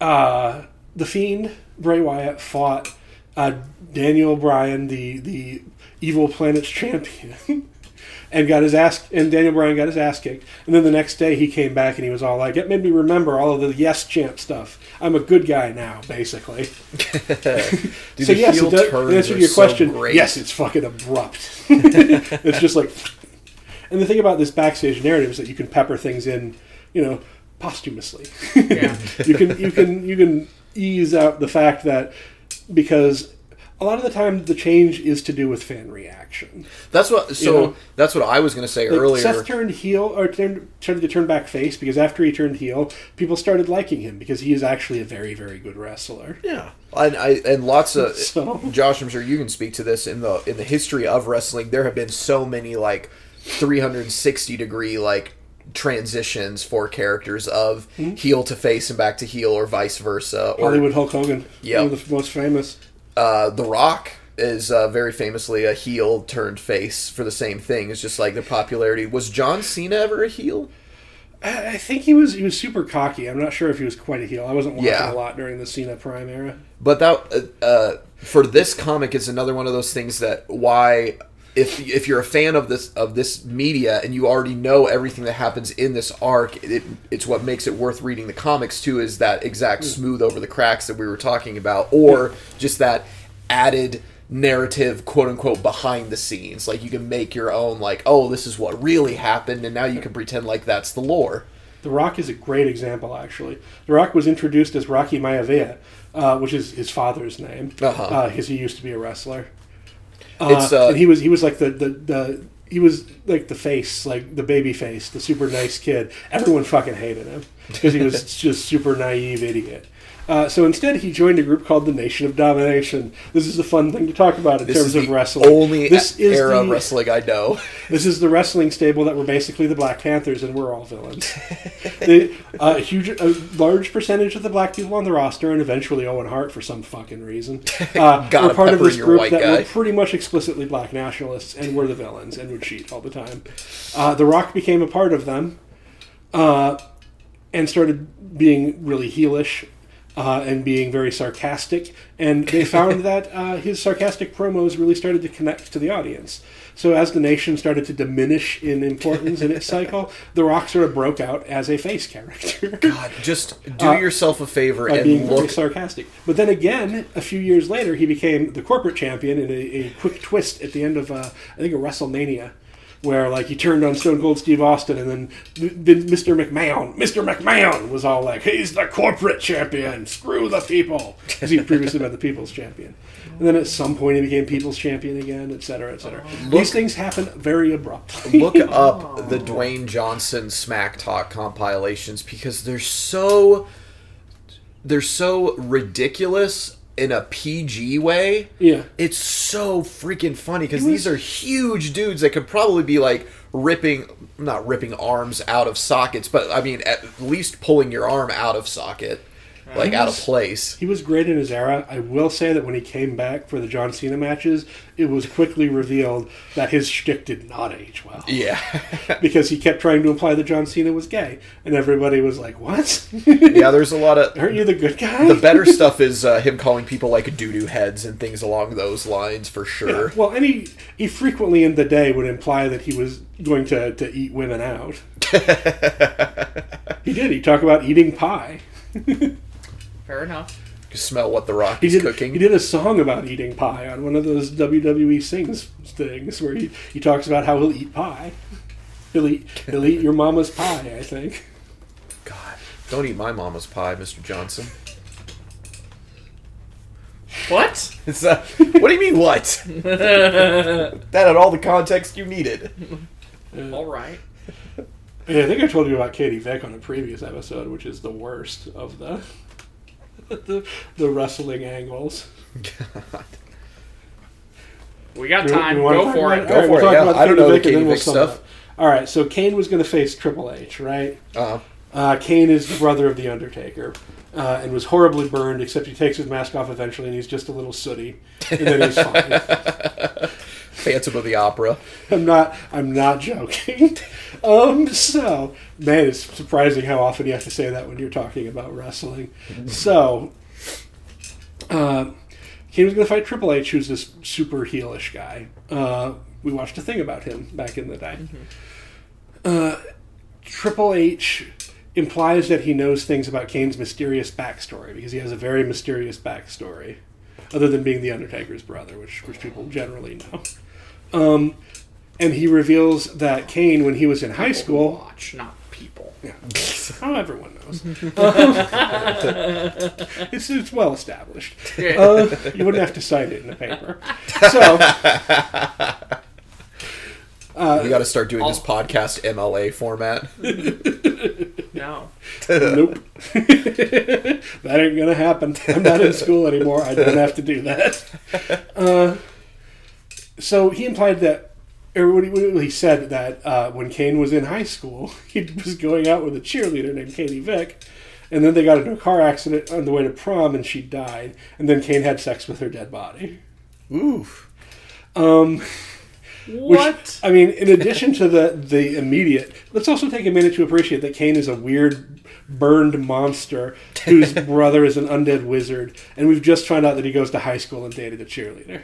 uh, the Fiend Bray Wyatt fought uh, Daniel Bryan, the the evil planet's champion, and got his ass. And Daniel Bryan got his ass kicked. And then the next day he came back and he was all like, "It made me remember all of the yes chant stuff. I'm a good guy now, basically." Dude, so yes, it does, answer to your so question, great. yes, it's fucking abrupt. it's just like, and the thing about this backstage narrative is that you can pepper things in, you know, posthumously. Yeah. you can you can you can ease out the fact that because a lot of the time the change is to do with fan reaction. That's what. So know? that's what I was going to say Like, earlier. Seth turned heel or turned, started to turn back face because after he turned heel, people started liking him because he is actually a very very good wrestler. Yeah, and I and lots of So- Josh. I'm sure you can speak to this in the in the history of wrestling. There have been so many like 360 degree like transitions for characters of Hmm? heel to face and back to heel or vice versa. Or Hollywood Hulk Hogan, yeah, one of the most famous. uh, The Rock is uh, very famously a heel turned face for the same thing. It's just like the popularity. Was John Cena ever a heel? I I think he was he was super cocky. I'm not sure if he was quite a heel. I wasn't watching Yeah. a lot during the Cena Prime era. But that uh, uh, for this comic is another one of those things that why if if you're a fan of this of this media and you already know everything that happens in this arc, it, it's what makes it worth reading the comics too. Is that exact smooth over the cracks that we were talking about, or just that added narrative quote unquote behind the scenes like you can make your own like oh this is what really happened and now you can pretend like that's the lore The Rock is a great example, actually. The Rock was introduced as Rocky Maivia, uh, which is his father's name, Uh-huh. because he used to be a wrestler. It's, uh, and he was he was like the, the, the he was like the face, like the baby face, the super nice kid. Everyone fucking hated him because he was just super naive idiot. Uh, so instead, he joined a group called the Nation of Domination. This is a fun thing to talk about in this terms of wrestling. only this is era the, wrestling i know this is the wrestling stable that were basically the Black Panthers, and we're all villains. they, a huge, a large percentage of the black people on the roster, and eventually Owen Hart for some fucking reason, uh, were part of this group that guy. were pretty much explicitly black nationalists and were the villains and would cheat all the time. Uh, the Rock became a part of them, uh, and started being really heelish. Uh, and being very sarcastic, and they found that uh, his sarcastic promos really started to connect to the audience. So as the nation started to diminish in importance in its cycle, The Rock sort of broke out as a face character. God, just do Uh, yourself a favor by being and very look. sarcastic. But then again, a few years later, he became the corporate champion in a, a quick twist at the end of, uh, I think, a WrestleMania, where like he turned on Stone Cold Steve Austin, and then, then Mr. McMahon, Mr. McMahon was all like, "He's the corporate champion. Screw the people," because he'd previously been the people's champion. And then at some point, he became people's champion again, et cetera, et cetera. These things happen very abruptly. Look up the Dwayne Johnson Smack Talk compilations because they're so they're so ridiculous in a PG way. yeah. It's so freaking funny because these are huge dudes that could probably be like ripping, not ripping arms out of sockets, but I mean at least pulling your arm out of socket, like out of place. He was great in his era. I will say that when he came back for the John Cena matches, it was quickly revealed that his shtick did not age well. Yeah, Because he kept trying to imply that John Cena was gay. And everybody was like, What? yeah. There's a lot of Aren't you the good guy? the better stuff is uh, him calling people like doo doo heads and things along those lines for sure. Well, and he, he frequently in the day would imply that he was going to, to eat women out. he did. He talked about eating pie. Fair enough. You smell what the Rock He is did, cooking. he did a song about eating pie on one of those WWE sings things where he, he talks about how he'll eat pie. He'll eat, he'll eat your mama's pie, I think. God, don't eat my mama's pie, Mr. Johnson. What? It's uh, what do you mean what? that had all the context you needed. All right. Yeah, I think I told you about Katie Vick on a previous episode, which is the worst of the the, the wrestling angles. We got Do- time. do we wanna Go talk for about it. Go All right, for we'll it, talk yeah. about I don't know the and then we'll Vick sum stuff. up. All right, so Kane was going to face Triple H, right? Uh, Uh, Kane is the brother of the Undertaker, uh, and was horribly burned. Except he takes his mask off eventually, and he's just a little sooty, and then he's fine. Phantom of the Opera. I'm not. I'm not joking. Um. So, man, it's surprising how often you have to say that when you're talking about wrestling. So, um, Kane was going to fight Triple H, who's this super heelish guy. Uh, we watched a thing about him back in the day. Uh, Triple H implies that he knows things about Kane's mysterious backstory because he has a very mysterious backstory, other than being the Undertaker's brother, which which people generally know. Um, and he reveals that Kane, when he was in high school, Watch, not people. Yeah, oh, everyone knows. Um, it's, it's well established. Uh, you wouldn't have to cite it in the paper. So, we got to start doing this podcast MLA format. No. nope. that ain't gonna happen. I'm not in school anymore. I don't have to do that. Uh, so he implied that, or what he, what he said that uh, when Kane was in high school, he was going out with a cheerleader named Katie Vick, and then they got into a car accident on the way to prom, and she died. And then Kane had sex with her dead body. Oof. Which, What? I mean, in addition to the the immediate, let's also take a minute to appreciate that Kane is a weird burned monster whose brother is an undead wizard, and we've just found out that he goes to high school and dated a cheerleader.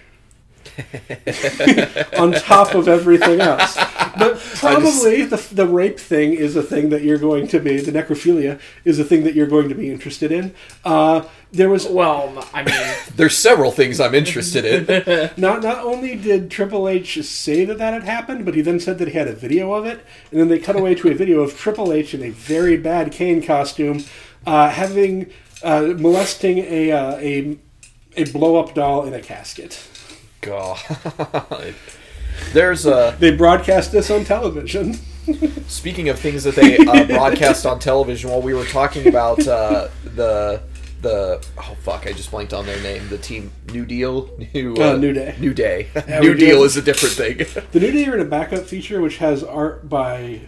On top of everything else, but probably the, the rape thing is a thing that you're going to be the necrophilia is a thing that you're going to be interested in. Uh, there was Well, I mean, There's several things I'm interested in. Not not only did Triple H say that that had happened, but he then said that he had a video of it, and then they cut away to a video of Triple H in a very bad Kane costume, uh, having uh, molesting a uh, a a blow up doll in a casket. God. There's a They broadcast this on television. speaking of things that they uh, broadcast on television. While we were talking about uh, the the oh fuck, I just blanked on their name. The team New Deal, New Uh, New Day. New Day. Yeah, New Deal did. is a different thing. The New Day are in a backup feature which has art by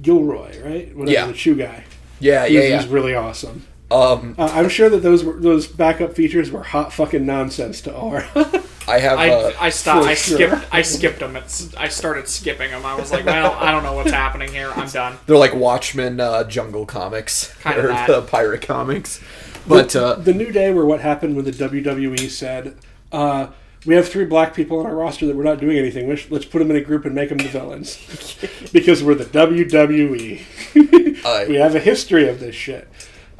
Guillory, right? Whatever, Yeah. the Chew guy. yeah, Who's, yeah, yeah. who's really awesome. Um, Uh, I'm sure that those were, those backup features were hot fucking nonsense to R. I have. I, Uh, I stopped. for I sure. skipped. I skipped them. It's, I started skipping them. I was like, well, I don't know what's happening here. I'm done. they're like Watchmen, uh, Jungle Comics, Kinda or that. the Pirate Comics. But the, uh, the New Day were what happened when the WWE said, uh, "We have three black people on our roster that we're not doing anything with. Let's put them in a group and make them the villains because we're the WWE. I- we have a history of this shit."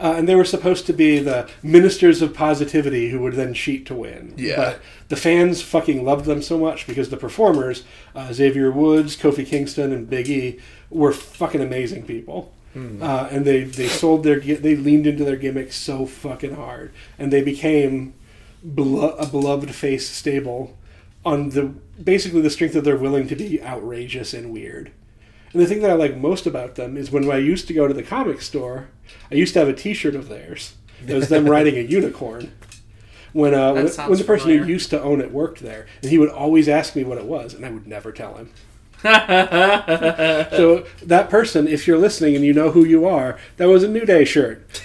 Uh, and they were supposed to be the ministers of positivity who would then cheat to win. Yeah. But the fans fucking loved them so much because the performers, uh, Xavier Woods, Kofi Kingston, and Big E, were fucking amazing people. Uh, and they, they sold their they leaned into their gimmicks so fucking hard, and they became belo- a beloved face stable on the basically the strength of they're willing to be outrageous and weird. And the thing that I like most about them is when I used to go to the comic store, I used to have a T-shirt of theirs. It was them riding a unicorn. When uh, when, when the person who used to own it worked there, and he would always ask me what it was, and I would never tell him. so that person, if you're listening and you know who you are, that was a New Day shirt.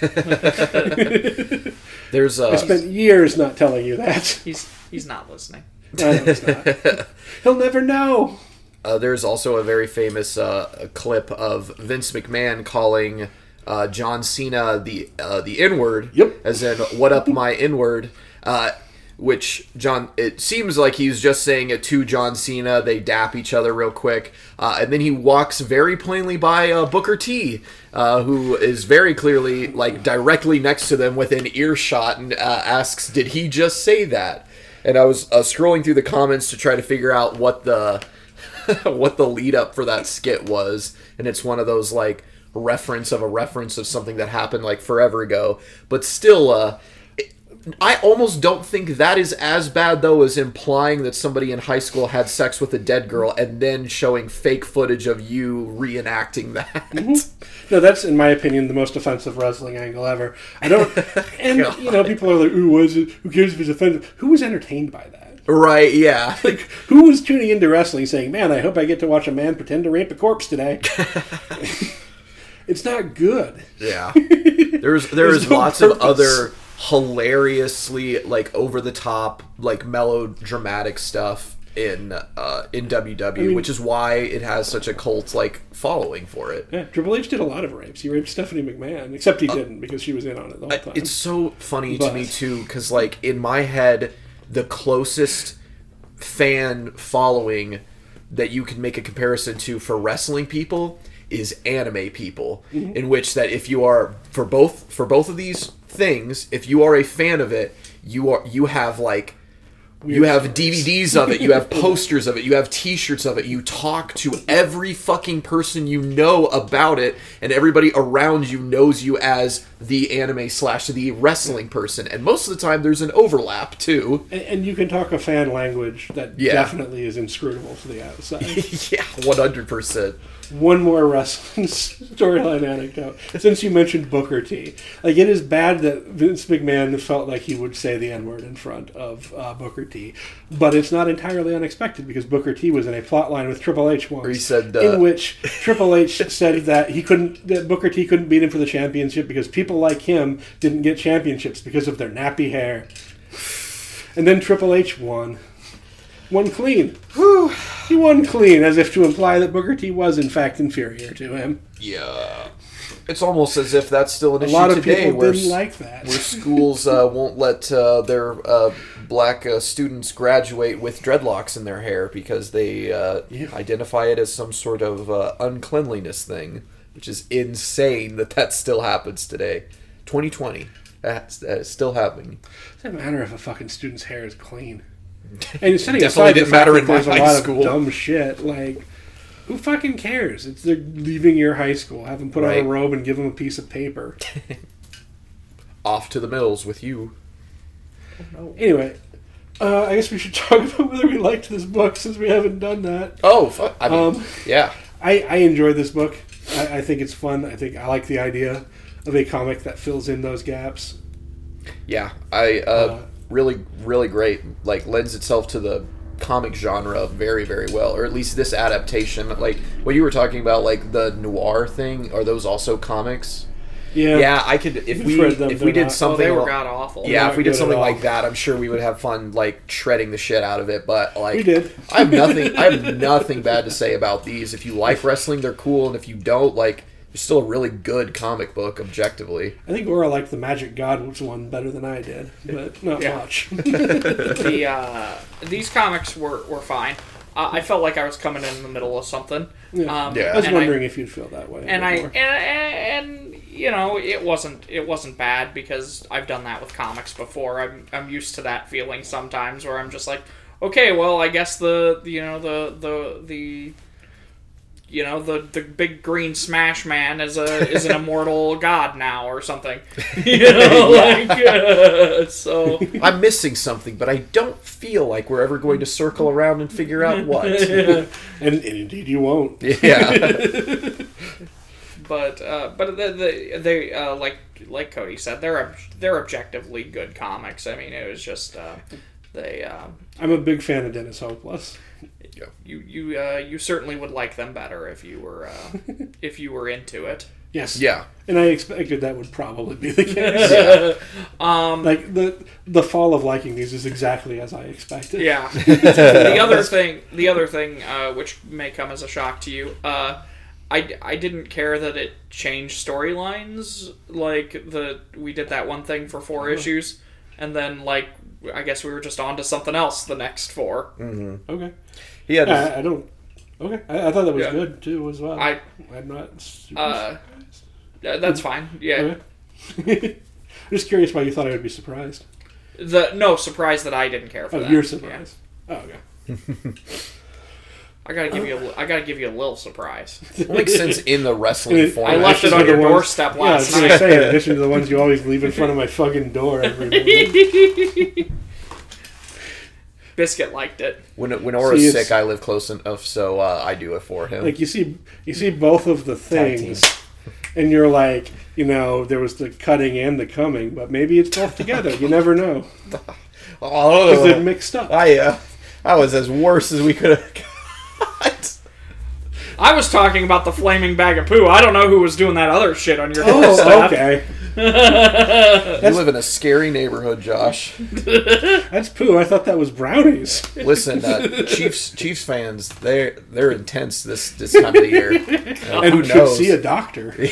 there's I uh, spent years not telling you that. He's he's not listening. No, not. He'll never know. Uh, there's also a very famous uh, clip of Vince McMahon calling uh, John Cena the uh, the N word. Yep. As in, what up my N word? Uh, which John, it seems like he's just saying it to John Cena. They dap each other real quick, uh, and then he walks very plainly by uh, Booker T, uh, who is very clearly like directly next to them within earshot, and uh, asks, "Did he just say that?" And I was uh, scrolling through the comments to try to figure out what the what the lead up for that skit was, and it's one of those like reference of a reference of something that happened like forever ago. But still, uh, it- I almost don't think that is as bad though as implying that somebody in high school had sex with a dead girl and then showing fake footage of you reenacting that. No, that's in my opinion the most offensive wrestling angle ever. I don't, and you know, people are like, "Ooh, was it? Who cares if it's offensive?" Who was entertained by that? right? Yeah. Like, who was tuning into wrestling saying, "Man, I hope I get to watch a man pretend to rape a corpse today"? it's not good. Yeah. There's There's no lots purpose. of other hilariously like over the top like melodramatic stuff in uh in WW, mean- which is why it has such a cult like following for it. Yeah, Triple H did a lot of rapes. He raped Stephanie McMahon, except he didn't because she was in on it the whole time. It's so funny to me too cuz like in my head the closest fan following that you can make a comparison to for wrestling people is anime people Mm-hmm. in which that if you are for both for both of these things if you are a fan of it you are you have like You have DVDs of it. You have posters of it. You have T-shirts of it. You talk to every fucking person you know about it, and everybody around you knows you as the anime slash the wrestling person. And most of the time, there's an overlap too. And, and you can talk a fan language that Yeah. definitely is inscrutable to the outside. yeah, one hundred percent. One more wrestling storyline anecdote. Since you mentioned Booker T, like it is bad that Vince McMahon felt like he would say the N word in front of uh, Booker T, but it's not entirely unexpected because Booker T was in a plot line with Triple H once, Where he said, uh, in which Triple H said that he couldn't, that Booker T couldn't beat him for the championship because people like him didn't get championships because of their nappy hair. And then Triple H won. Won clean. He won clean, as if to imply that Booker T was in fact inferior to him. Yeah, it's almost as if that's still an A issue lot of today, people where didn't like that. where schools uh, won't let uh, their uh, black uh, students graduate with dreadlocks in their hair because they uh, Yeah. identify it as some sort of uh, uncleanliness thing, which is insane that that still happens today. 2020, that's, that is still happening. It doesn't matter if a fucking student's hair is clean. And setting Definitely aside the didn't fact matter that in my there's a lot school. of dumb shit, like who fucking cares? It's they're leaving your high school. Have them put on a robe and give them a piece of paper. Off to the mills with you. Anyway, uh, I guess we should talk about whether we liked this book since we haven't done that. Oh, fu- I mean, Um, yeah. I, I enjoyed this book. I, I think it's fun. I think I like the idea of a comic that fills in those gaps. Yeah, I uh, Uh, really, really great. Like lends itself to the comic genre very, very well, or at least this adaptation. Like what you were talking about, like the noir thing. Are those also comics? Yeah. Yeah, I could. If We've we read them, if we did not- something, they were god awful. yeah, if we did something like that, I'm sure we would have fun, like shredding the shit out of it. But like, We did. I have nothing. I have nothing bad to say about these. If you like wrestling, they're cool, and if you don't, like, it's still a really good comic book, objectively. I think Aura liked the Magic Gods one better than I did, but not Yeah. much. the uh, these comics were were fine. Uh, I felt like I was coming in the middle of something. Yeah. Um, Yeah. I was and wondering if you'd feel that way. and I more. and, and you know it wasn't it wasn't bad because I've done that with comics before. I'm I'm used to that feeling sometimes where I'm just like, okay, well I guess the you know the the the you know the the big green smash man is a is an immortal god now or something. You know, like uh, so. I'm missing something, but I don't feel like we're ever going to circle around and figure out what. and, and indeed you won't. yeah. but uh, but the, the, they uh, like like Cody said they're ob- they're objectively good comics. I mean it was just uh, they um, I'm a big fan of Dennis Hopeless. You you uh, you certainly would like them better if you were uh, if you were into it. Yes. Yeah. And I expected that would probably be the case. Um, like the the fall of liking these is exactly as I expected. yeah. the other thing the other thing uh, which may come as a shock to you. Uh, I, I didn't care that it changed storylines like the we did that one thing for 4 issues and then like I guess we were just on to something else the next four. Okay. He had his, I, I don't. Okay. I, I thought that was Yeah. good too as well. I I'm not. Super Uh, Uh, that's fine. Yeah. Okay. Just curious why you thought I would be surprised. The no surprise that I didn't care for Oh, that. you're Yeah. surprised. Oh, okay. I gotta give you a, li- I gotta give you a little surprise. like since in the wrestling I format. I left it on the your ones- doorstep Yeah, I was last gonna say, in addition to the ones you always leave in front of my fucking door every morning. Biscuit liked it. When when Aura's See, sick, I live close enough, so uh, I do it for him. like you see, you see both of the things, and you're like, you know, there was the cutting and the coming, but maybe it's both together. You never know because oh, they're mixed up. I uh, I was as worse as we could have got. I was talking about the flaming bag of poo. I don't know who was doing that other shit on your Oh, doorstep. okay. You live in a scary neighborhood, Josh. That's poo. I thought that was brownies. Listen, uh, Chiefs Chiefs fans, they're they're intense this this time of the year. Uh, And who knows? see a doctor. Are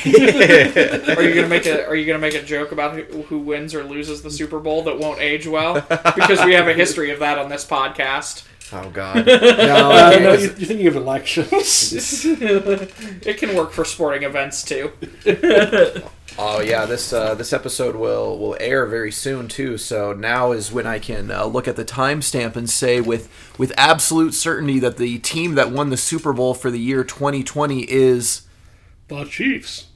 you gonna make a Are you gonna make a joke about who, who wins or loses the Super Bowl that won't age well? Because we have a history of that on this podcast. Oh God, no, Uh, okay, no, 'cause- you- you're thinking of elections. It can work for sporting events too. Oh yeah, this uh, this episode will will air very soon too. So now is when I can uh, look at the timestamp and say with with absolute certainty that the team that won the Super Bowl for the year 2020 is. The Chiefs.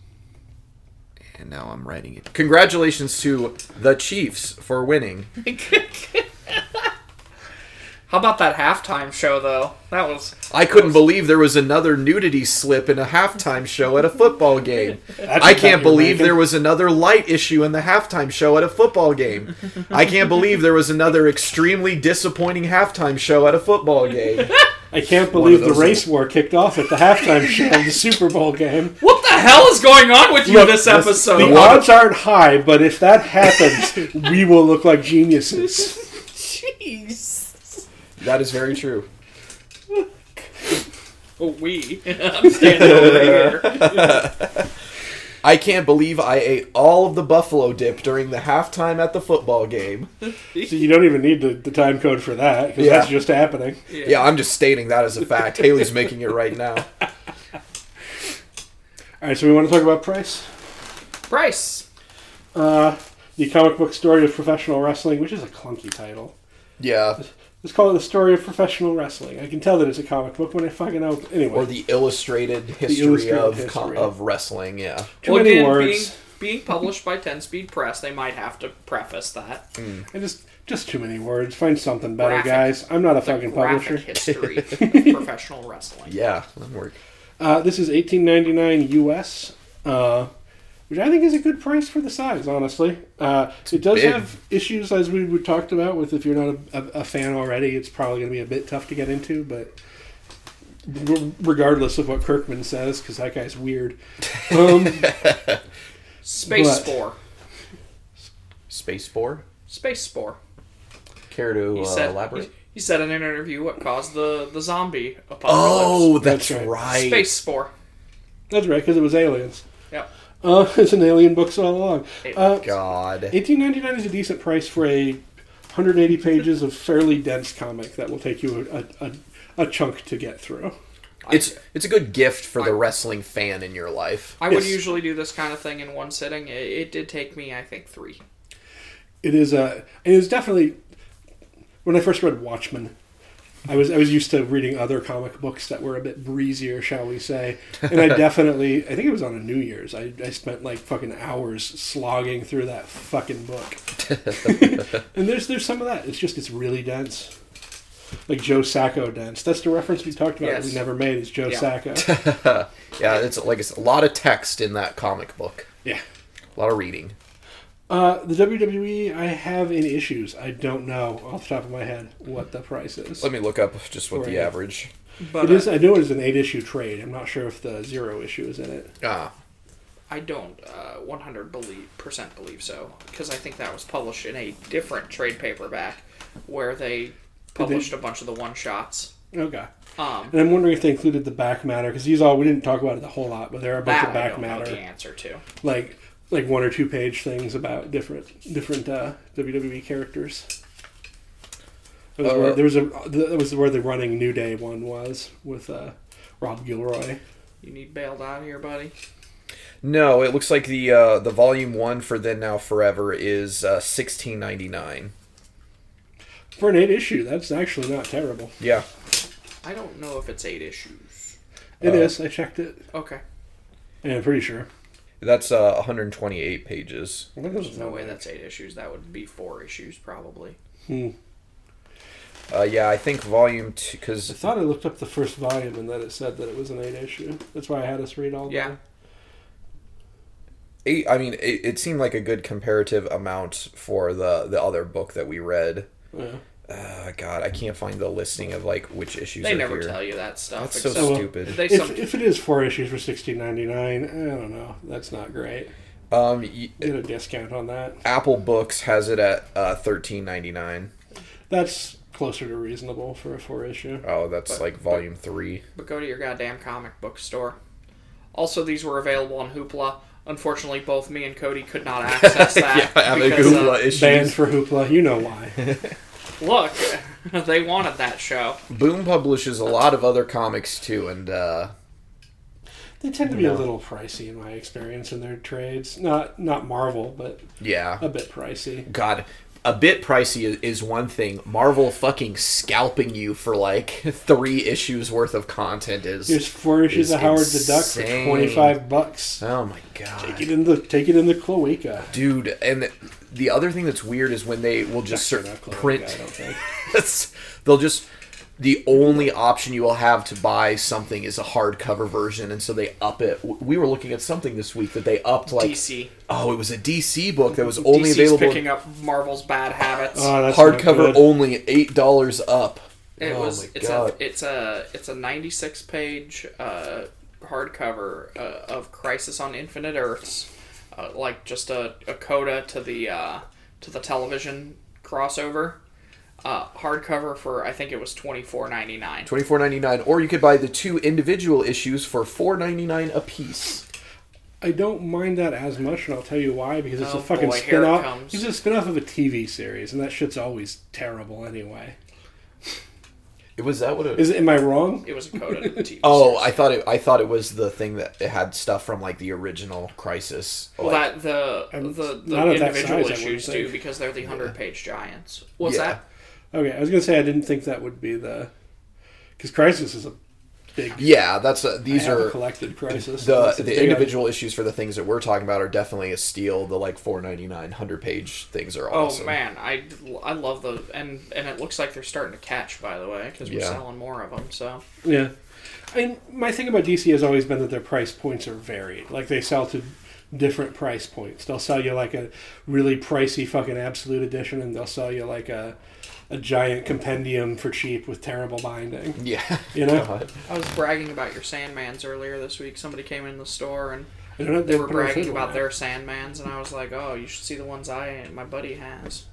And now I'm writing it. Congratulations to the Chiefs for winning. How about that halftime show though? That was I couldn't believe there was another nudity slip in a halftime show at a football game. That's I a bet can't believe making. there was another light issue in the halftime show at a football game. I can't believe there was another extremely disappointing halftime show at a football game. I can't believe the those- race war kicked off at the halftime show of the Super Bowl game. what the hell is going on with you Look, this episode? The episode? odds aren't high, but if that happens, we will look like geniuses. Jeez. That is very true. Oh, we. I'm standing over here. I can't believe I ate all of the buffalo dip during the halftime at the football game. So you don't even need the, the time code for that because Yeah. that's just happening. Yeah, I'm just stating that as a fact. Haley's making it right now. All right, so we want to talk about price. Price. Uh, the comic book story of professional wrestling, which is a clunky title. Yeah, Let's call it the story of professional wrestling. I can tell that it's a comic book when I fucking open. Anyway, or the illustrated history illustrated of history. co- of wrestling. Yeah. too Well, many again, words. Being, being published by Ten Speed Press, they might have to preface that. I just just too many words. Find something better, Graphic. guys. I'm not a The fucking publisher. history of professional wrestling. Yeah, that work. Uh, this is 18.99 US, uh, which I think is a good price for the size. Honestly, uh, it does big. have issues as we we talked about. With if you're not a, a, a fan already, it's probably going to be a bit tough to get into. But regardless of what Kirkman says, because that guy's weird. Um, Space But- Spore. Space Spore. Space Spore. Care to He uh, said elaborate? he, he said in an interview what caused the, the zombie apocalypse. Oh, that's, That's right. right. Space Spore. that's right, because it was aliens. Yep. Uh, it's an alien book all along. Uh, God. 18.99 is a decent price for a 180 pages of fairly dense comic that will take you a, a, a, a chunk to get through. It's it's a good gift for the I- wrestling fan in your life. I would Yes. usually do this kind of thing in one sitting. It, it did take me, I think, three. It is a. It is definitely. When I first read Watchmen, I was I was used to reading other comic books that were a bit breezier, shall we say, and I definitely I think it was on a New Year's. I, I spent like fucking hours slogging through that fucking book. and there's there's some of that. It's just it's really dense. Like Joe Sacco dense. That's the reference we talked about. that We never made is Joe Yeah. Sacco. Yeah, it's like it's a lot of text in that comic book. yeah. A lot of reading. Uh, the WWE, I have in issues. I don't know off the top of my head what the price is. Let me look up just what the average. But It is. I know it is an eight issue trade. I'm not sure if the zero issue is in it. Ah, I don't uh, 100 believe, percent believe so because I think that was published in a different trade paperback where they published a bunch of the one shots. Okay. Um, And I'm wondering if they included the back matter because these all we didn't talk about it a whole lot, but there are a bunch that of I back don't know matter, the answer to. like like one or two page things about different different uh, WWE characters. That was Uh, where, there was a that was where the running New Day one was with uh, Rob Gilroy. You need bailed out here, buddy. no! It looks like the uh, the volume one for Then Now Forever is uh, sixteen ninety nine. For an eight issue, that's actually not terrible. Yeah, I don't know if it's eight issues. It Uh, is. I checked it, Okay. and I'm pretty sure. That's uh, one hundred twenty eight pages. I think this There's no way that's eight issues. That would be four issues probably. Hmm. Uh, yeah, I think volume two because I thought I looked up the first volume and then it said that it was an eight issue. That's why I had us read all. Yeah. the- eight. I mean, it, it seemed like a good comparative amount for the the other book that we read. Yeah. Uh, God, I can't find the listing of like which issues They are never here. tell you that stuff. That's so except well, stupid. If, some, if it is four issues for sixteen ninety nine, I don't know. That's not great. Um, y- Get a discount on that. Apple Books has it at uh, thirteen ninety nine. That's closer to reasonable for a four issue. Oh, that's But- like volume three. but go to your goddamn comic book store. Also, these were available on Hoopla. Unfortunately, both me and Cody could not access that. yeah, have a because, uh, Google issues. Banned for Hoopla. You know why? Look, they wanted that show. Boom publishes a lot of other comics too, and uh, They tend to be No. a little pricey in my experience in their trades. Not not Marvel, but Yeah. a bit pricey. God, a bit pricey is, is one thing. Marvel fucking scalping you for like three issues worth of content is. Here's four issues is of Howard the Duck for twenty five bucks. oh my god. Take it in the take it in the cloaca. Dude, and the other thing that's weird is when they will just Actually, sort of cloaca, print. I don't think. It's- they'll just the only option you will have to buy something is a hardcover version, and so they up it. We were looking at something this week that they upped like DC. oh, it was a DC book that was only DC's available picking up Marvel's bad habits. Oh, that's hardcover good. only eight dollars up. It oh was my it's god! a it's a it's a 96 page uh, hardcover uh, of Crisis on Infinite Earths, uh, like just a, a coda to the uh, to the television crossover. Uh, hardcover for I think it was 24.99. Twenty four ninety nine, or you could buy the two individual issues for four ninety nine a piece. I don't mind that as much, and I'll tell you why. Because it's Oh, a fucking boy, here it spin off. comes. It's a spin off of a TV series, and that shit's always terrible anyway. It was that what it? Is am I wrong? It was a coda to the TV. oh, series. I thought it. I thought it was the thing that it had stuff from like the original Crisis. Well, Like- that the I'm the, the not at that individual size, issues do because they're the hundred page giants. What's Yeah. that? Okay, I was gonna say I didn't think that would be the because Crisis is a big. yeah, that's uh, I these have a are collected Crisis. the That's a the big- individual issues for the things that we're talking about are definitely a steal. The like 4.99 100 page things are awesome. Oh man, I, I love those, and and it looks like they're starting to catch. By the way, because we're Yeah. selling more of them. So Yeah. I mean, my thing about DC has always been that their price points are varied. Like they sell to different price points. They'll sell you like a really pricey fucking absolute edition, and they'll sell you like a a giant compendium for cheap with terrible binding. Yeah, You know? God. I was bragging about your Sandmans earlier this week. Somebody came in the store and I don't know, they were put it on bragging about now. their Sandmans, and I was like, "Oh, you should see the ones I my buddy has."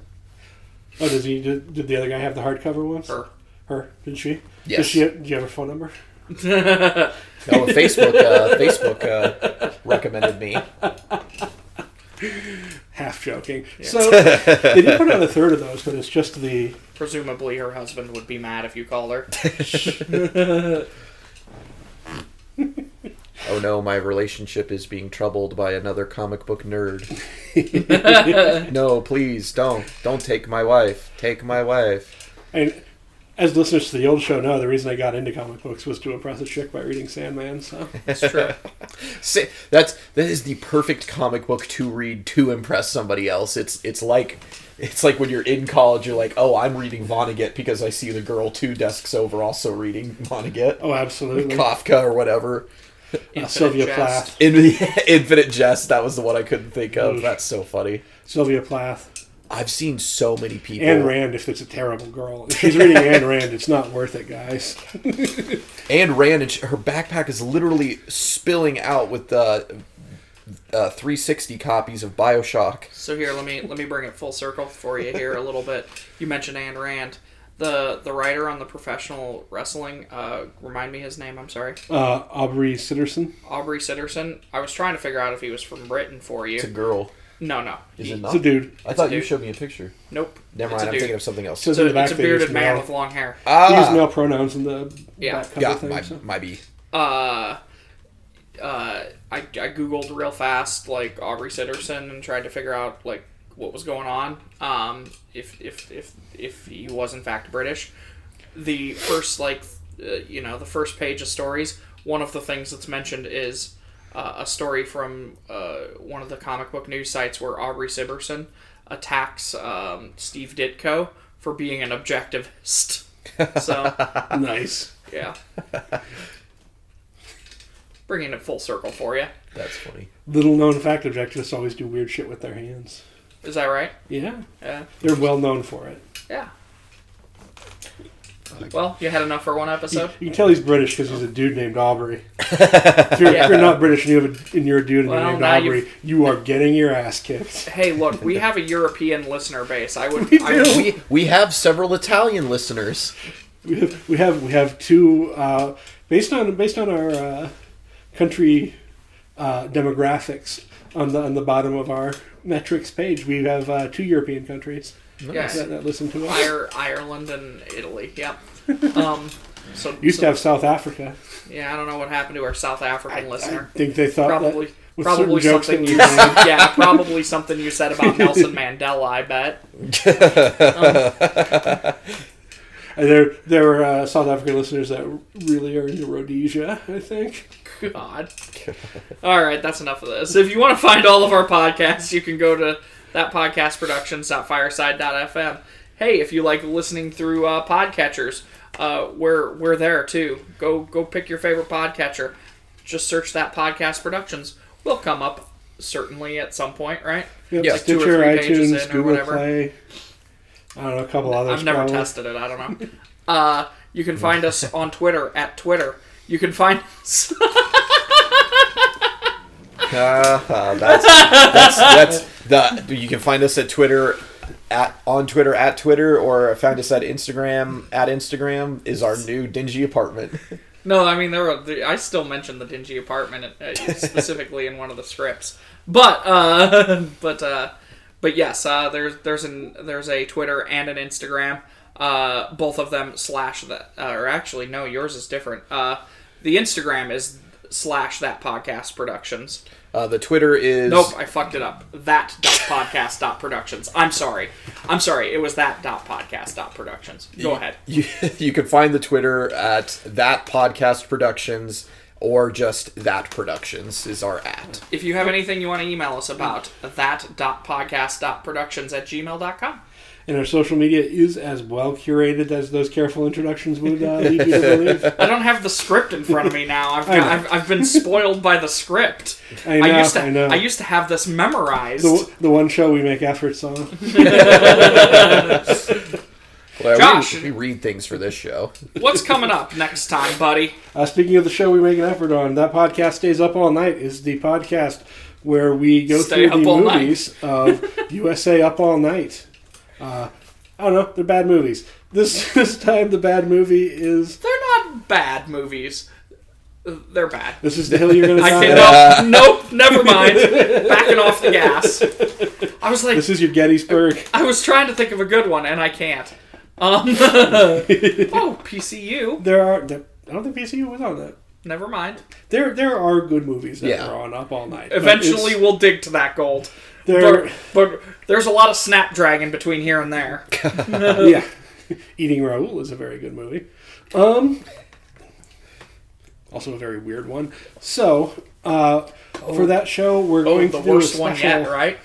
Oh, does he? Did, did the other guy have the hardcover ones? Her. Her? Did she? Yes. Does she? Do you have her phone number? No, Facebook uh, Facebook uh, recommended me. Half joking. So they did put out a third of those, but it's just the Presumably, her husband would be mad if you called her. Oh no, my relationship is being troubled by another comic book nerd. no, please don't. Don't take my wife. Take my wife. And as listeners to the old show know, the reason I got into comic books was to impress a chick by reading Sandman. So that's true. Say, that's that is the perfect comic book to read to impress somebody else. It's it's like it's like when you're in college, you're like, oh, I'm reading Vonnegut because I see the girl two desks over also reading Vonnegut, oh, absolutely. Kafka or whatever. Uh, Infinite Sylvia Jest. Plath. In the Infinite Jest, that was the one I couldn't think of. Oof. That's so funny. Sylvia Plath. I've seen so many people. Anne Rand, if it's a terrible girl. If she's reading Anne Rand, it's not worth it, guys. Anne Rand, and she, her backpack is literally spilling out with the uh, 360 copies of Bioshock. So here, let me let me bring it full circle for you here a little bit. You mentioned Ayn Rand, the the writer on the professional wrestling. Uh, remind me his name. I'm sorry, Uh, Aubrey Sitterson. Aubrey Sitterson. I was trying to figure out if he was from Britain for you. It's a girl. No, no. Is He- it It's not? a dude. I thought a you dude. showed me a picture. Nope. Never It's mind. I'm dude. thinking of something else. So- It's a, the it's a bearded man male. with long hair. He used Ah, male pronouns in the Yeah. back cover yeah, thing. might, so. might be. Uh, uh, I, I googled real fast like Aubrey Sitterson and tried to figure out like what was going on. Um, if if if if he was in fact British, the first like uh, you know the first page of stories. One of the things that's mentioned is uh, a story from uh, one of the comic book news sites where Aubrey Sitterson attacks um, Steve Ditko for being an objectivist. so Nice. yeah. Bringing it full circle for you. That's funny. Little known fact objectivists always do weird shit with their hands. Is that right? Yeah. Yeah. They're well known for it. Yeah. Well, you had enough for one episode. you can tell he's British because he's a dude named Aubrey. if, you're, if you're not British and, you have a, and you're a dude and Well, you're named Aubrey, you are getting your ass kicked. Hey, look, we have a European listener base. I would. We I, do. We we have several Italian listeners. We have we have, we have two uh, based on based on our uh, country uh, demographics on the on the bottom of our metrics page. We have uh, two European countries yes. that, that listen to us. Ire, Ireland and Italy. Yep. Um, So Used so- to have South Africa. Yeah, I don't know what happened to our South African I listener. think they thought Probably, that with probably jokes something. You, made. yeah, probably something you said about Nelson Mandela. I bet. And there, there were uh, South African listeners that really are into Rhodesia. I think. God. All right, that's enough of this. If you want to find all of our podcasts, you can go to thatpodcastproductions.fireside.fm. Hey, if you like listening through uh, podcatchers, uh, we're we're there too. Go go pick your favorite podcatcher. Just search that podcast productions. We'll come up certainly at some point, right? Yep, Yeah, two or Stitcher, three pages iTunes, in or Google whatever. Play. I don't know a couple others. I've never probably. tested it. I don't know. Uh, you can find us on Twitter at Twitter. You can find us. Uh, that's, that's that's the you can find us at Twitter at on Twitter at Twitter or find us at Instagram at Instagram is our new dingy apartment. No, I mean there were. I still mentioned the dingy apartment uh, specifically in one of the scripts, but uh, but uh, but yes, uh, there's there's an there's a Twitter and an Instagram. Uh, both of them slash that, uh, or actually no, yours is different. Uh, the Instagram is slash that podcast productions. Uh, the Twitter is Nope, I fucked it up. That dot podcast dot productions. I'm sorry. I'm sorry. It was that dot podcast dot productions. Go ahead. You, you can find the Twitter at that podcast productions or just that productions is our at. If you have anything you want to email us about, that dot podcast dot productions at gmail.com. And our social media is as well curated as those careful introductions would uh, lead you to believe. I don't have the script in front of me now. I've, I know. I've, I've been spoiled by the script. I know, used to I know. used to have this memorized. The, the one show we make efforts on. Well, Josh. we, we read things for this show. What's coming up next time, buddy? Uh, speaking of the show we make an effort on, that podcast stays up all night is the podcast where we go Stay through the movies of USA Up All Night. Uh, I don't know, they're bad movies. This this time the bad movie is They're not bad movies. They're bad. this is the hill you're gonna I die. can't. Nope, nope, never mind. Backing off the gas. I was like, This is your Gettysburg. I was trying to think of a good one, and I can't. Um, oh, PCU. There are. There, I don't think PCU was on that. Never mind. There there are good movies that Yeah. are on Up All Night. but Eventually, we'll dig to that gold. There. But, but there's a lot of Snapdragon between here and there. yeah, Eating Raoul is a very good movie. Um, also a very weird one. So, uh, for that show, we're Oh, going the to do a worst one special yet, right?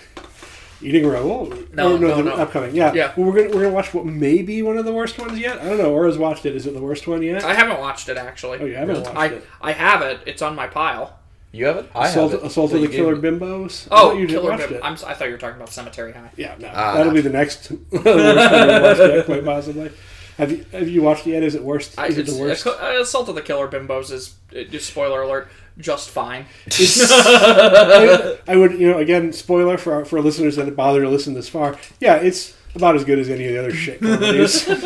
Eating Raoul. No, Oh, no, the no. upcoming. Yeah, Yeah. Well, we're gonna we're gonna watch what may be one of the worst ones yet. I don't know. Aura's watched it. Is it the worst one yet? I haven't watched it actually. oh, you haven't watched I it. I have it. It's on my pile. You have it? I Assault, have it. Assault of the Killer me. Bimbos. Oh, you just Killer watched it. I'm, si thought you were talking about Cemetery High. Yeah, no, Ah. that'll be the next the worst one we watched yet, quite possibly. Have you have you watched it yet? Is it worst? I, Is it the worst? uh, Assault of the Killer Bimbos is uh, just spoiler alert, just fine. I, I would, you know, again, spoiler for our, for listeners that bother to listen this far. Yeah, it's about as good as any of the other shit comedies.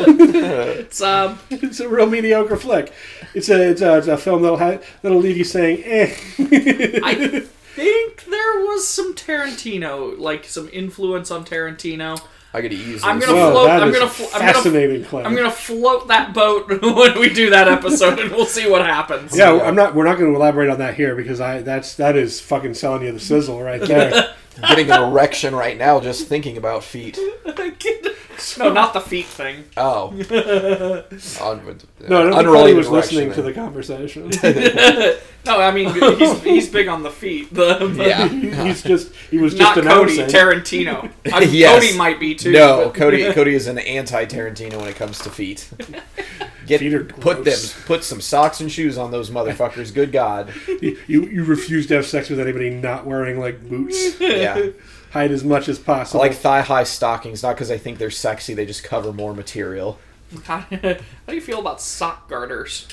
It's um, it's a real mediocre flick. It's a it's a, it's a film that'll have, that'll leave you saying, "Eh." I think there was some Tarantino, like some influence on Tarantino. I could easily. I'm gonna see Whoa, float- that I'm gonna fl- I'm gonna- I'm gonna float that boat when we do that episode, and we'll see what happens. yeah, I'm not. We're not going to elaborate on that here because I that's that is fucking selling you the sizzle right there. Getting an erection right now just thinking about feet. no, not the feet thing. Oh. Un- No, I don't think Kelly unrelated was erection, listening to then. the conversation. No, I mean he's, he's big on the feet. The, Yeah. He's just he was just Not just Cody. Tarantino. I, Yes. Cody might be too. No, but- Cody. Cody is an anti-Tarantino when it comes to feet. Get Feet are put them put some socks and shoes on those motherfuckers. Good God. you, you refuse to have sex with anybody not wearing like boots. Yeah. Hide as much as I possible. like thigh-high stockings, not because I think they're sexy. They just cover more material. How, how do you feel about sock garters?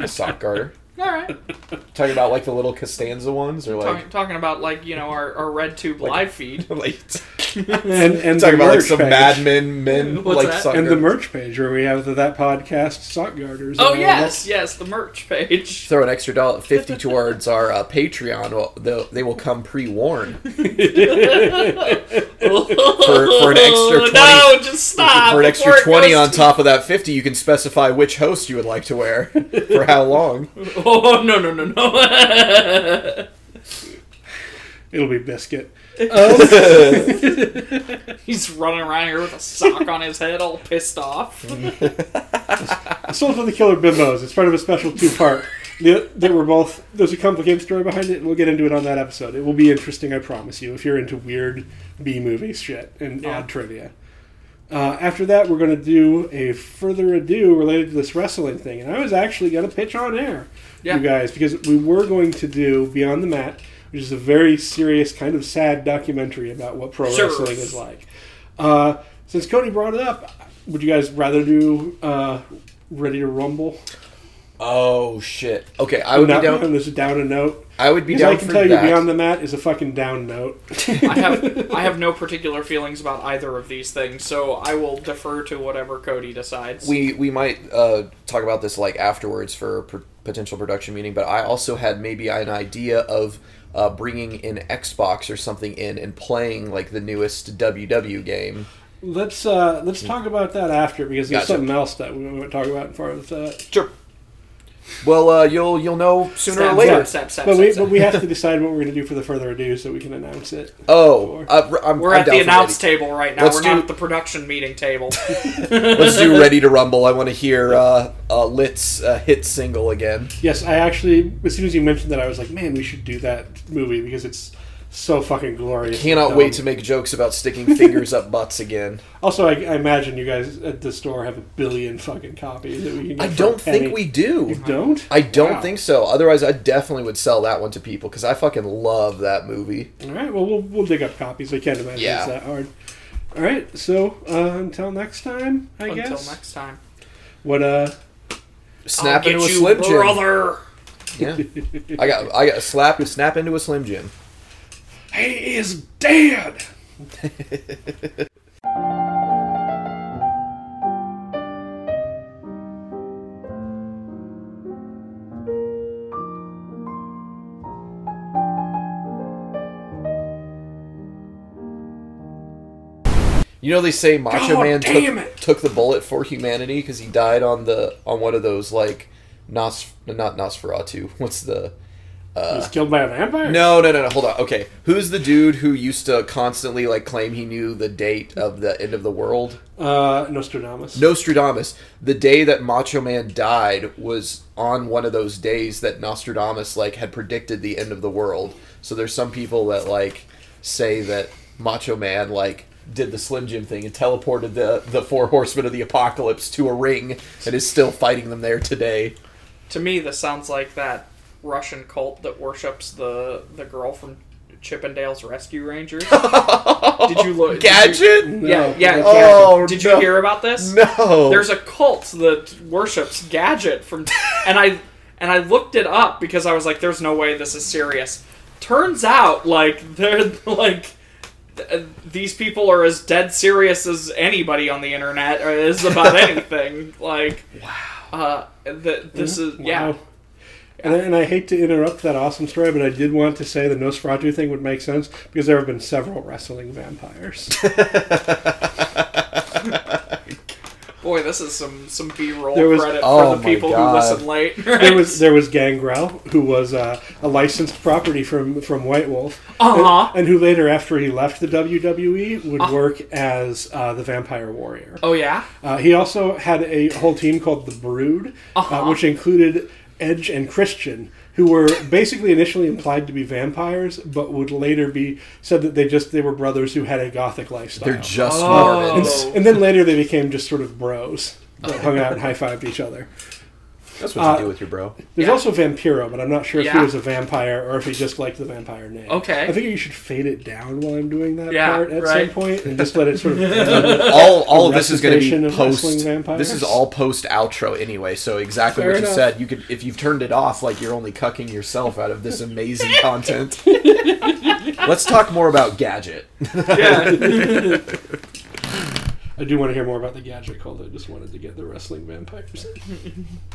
A sock garter. All right, Talking about like the little Costanza ones, or like talking, talking about like you know our, our red tube live feed. like and and Talking about like some page. Mad Men men What's like that? and the merch page where we have the, that podcast sock garters. Oh yes, yes, the merch page. Throw an extra dollar fifty towards our uh, Patreon. Well, they'll- they will come pre-worn for, for an extra twenty. No, just stop. for an extra twenty on top of that fifty, you can specify which host you would like to wear for how long. Oh no no no no! It'll be biscuit. Um, he's running around here with a sock on his head, all pissed off. Assault of from the Killer Bimbos. It's part of a special two part. They, they were both. There's a complicated story behind it, and we'll get into it on that episode. It will be interesting, I promise you, if you're into weird B movie shit and Yeah. odd trivia. Uh, after that, we're going to do a further ado related to this wrestling thing, and I was actually going to pitch on air, Yeah. you guys, because we were going to do Beyond the Mat, which is a very serious, kind of sad documentary about what pro Sure. wrestling is like. Uh, since Cody brought it up, would you guys rather do uh, Ready to Rumble? Oh shit! Okay, I would be Not down. this down a note. I would be down I can for tell you. Beyond the Mat is a fucking down note. I have I have no particular feelings about either of these things, so I will defer to whatever Cody decides. we we might uh, talk about this like afterwards for a p- potential production meeting. But I also had maybe an idea of uh, bringing an Xbox or something in and playing like the newest WW game. Let's uh, let's talk about that after because there's Gotcha. something else that we want to talk about in front of that. Sure. Well, uh, you'll you'll know sooner or later. step, step, But step, we step. but we have to decide what we're going to do for the further ado so we can announce it. Oh, uh, I'm, We're I'm at the down for announce ready. table right now. Let's We're do- not at the production meeting table. Let's do Ready to Rumble. I want to hear uh, uh, Lit's uh, hit single again. Yes, I actually as soon as you mentioned that, I was like, man, we should do that movie because it's so fucking glorious. Cannot wait to make jokes about sticking fingers up butts again. Also, I, I imagine you guys at the store have a billion fucking copies that we can. I don't think we do. You don't? I don't Wow. think so. Otherwise, I definitely would sell that one to people because I fucking love that movie. All right. Well, we'll we'll dig up copies. I can't imagine Yeah. it's that hard. All right. So uh, until next time, I Until guess. Until next time. What uh? Snap I'll into a get you, slim jim. brother. Yeah, I got I got a slap snap into a slim jim. He is dead. You know they say Macho God Man took, took the bullet for humanity because he died on the on one of those like Nos not Nosferatu. What's the He was killed by a vampire. no no no no hold on okay who's the dude who used to constantly like claim he knew the date of the end of the world Uh, Nostradamus. Nostradamus the day that Macho Man died was on one of those days that Nostradamus like had predicted the end of the world so there's some people that like say that Macho Man like did the Slim Jim thing and teleported the the four horsemen of the apocalypse to a ring and is still fighting them there today. To me, this sounds like that Russian cult that worships the the girl from Chip 'n Dale's Rescue Rangers. did you look? did you- Gadget? yeah, yeah. Oh, did no. you hear about this? No. There's a cult that worships Gadget from, and I and I looked it up because I was like, "There's no way this is serious." Turns out, like they're like. th- These people are as dead serious as anybody on the internet is about anything. Like, wow. Uh, th- this is yeah. Wow. And, I- and I hate to interrupt that awesome story, but I did want to say the Nosferatu thing would make sense because there have been several wrestling vampires. Boy, this is some some B roll credit Oh for the people God. who listen late. there was there was Gangrel, who was uh, a licensed property from from White Wolf, Uh-huh. and, and who later, after he left the WWE, would work as uh, the Vampire Warrior. oh yeah. Uh, he also had a whole team called the Brood, Uh-huh. uh, which included Edge and Christian, who were basically initially implied to be vampires, but would later be said that they just they were brothers who had a gothic lifestyle. They're just Oh. and, Mormons. s- and then later they became just sort of bros that hung out and high fived each other. That's what Uh, you do with your bro. There's Yeah. also Vampiro, but I'm not sure if he was a vampire or if he just liked the vampire name. Okay. I think you should fade it down while I'm doing that Yeah, part at right. some point and just let it sort of. All all of this is going to be post. This is all post outro anyway. So exactly Fair what you said. You could if you've turned it off, like you're only cucking yourself out of this amazing content. Let's talk more about Gadget. Yeah. I do want to hear more about the gadget cult. I just wanted to get the wrestling vampires.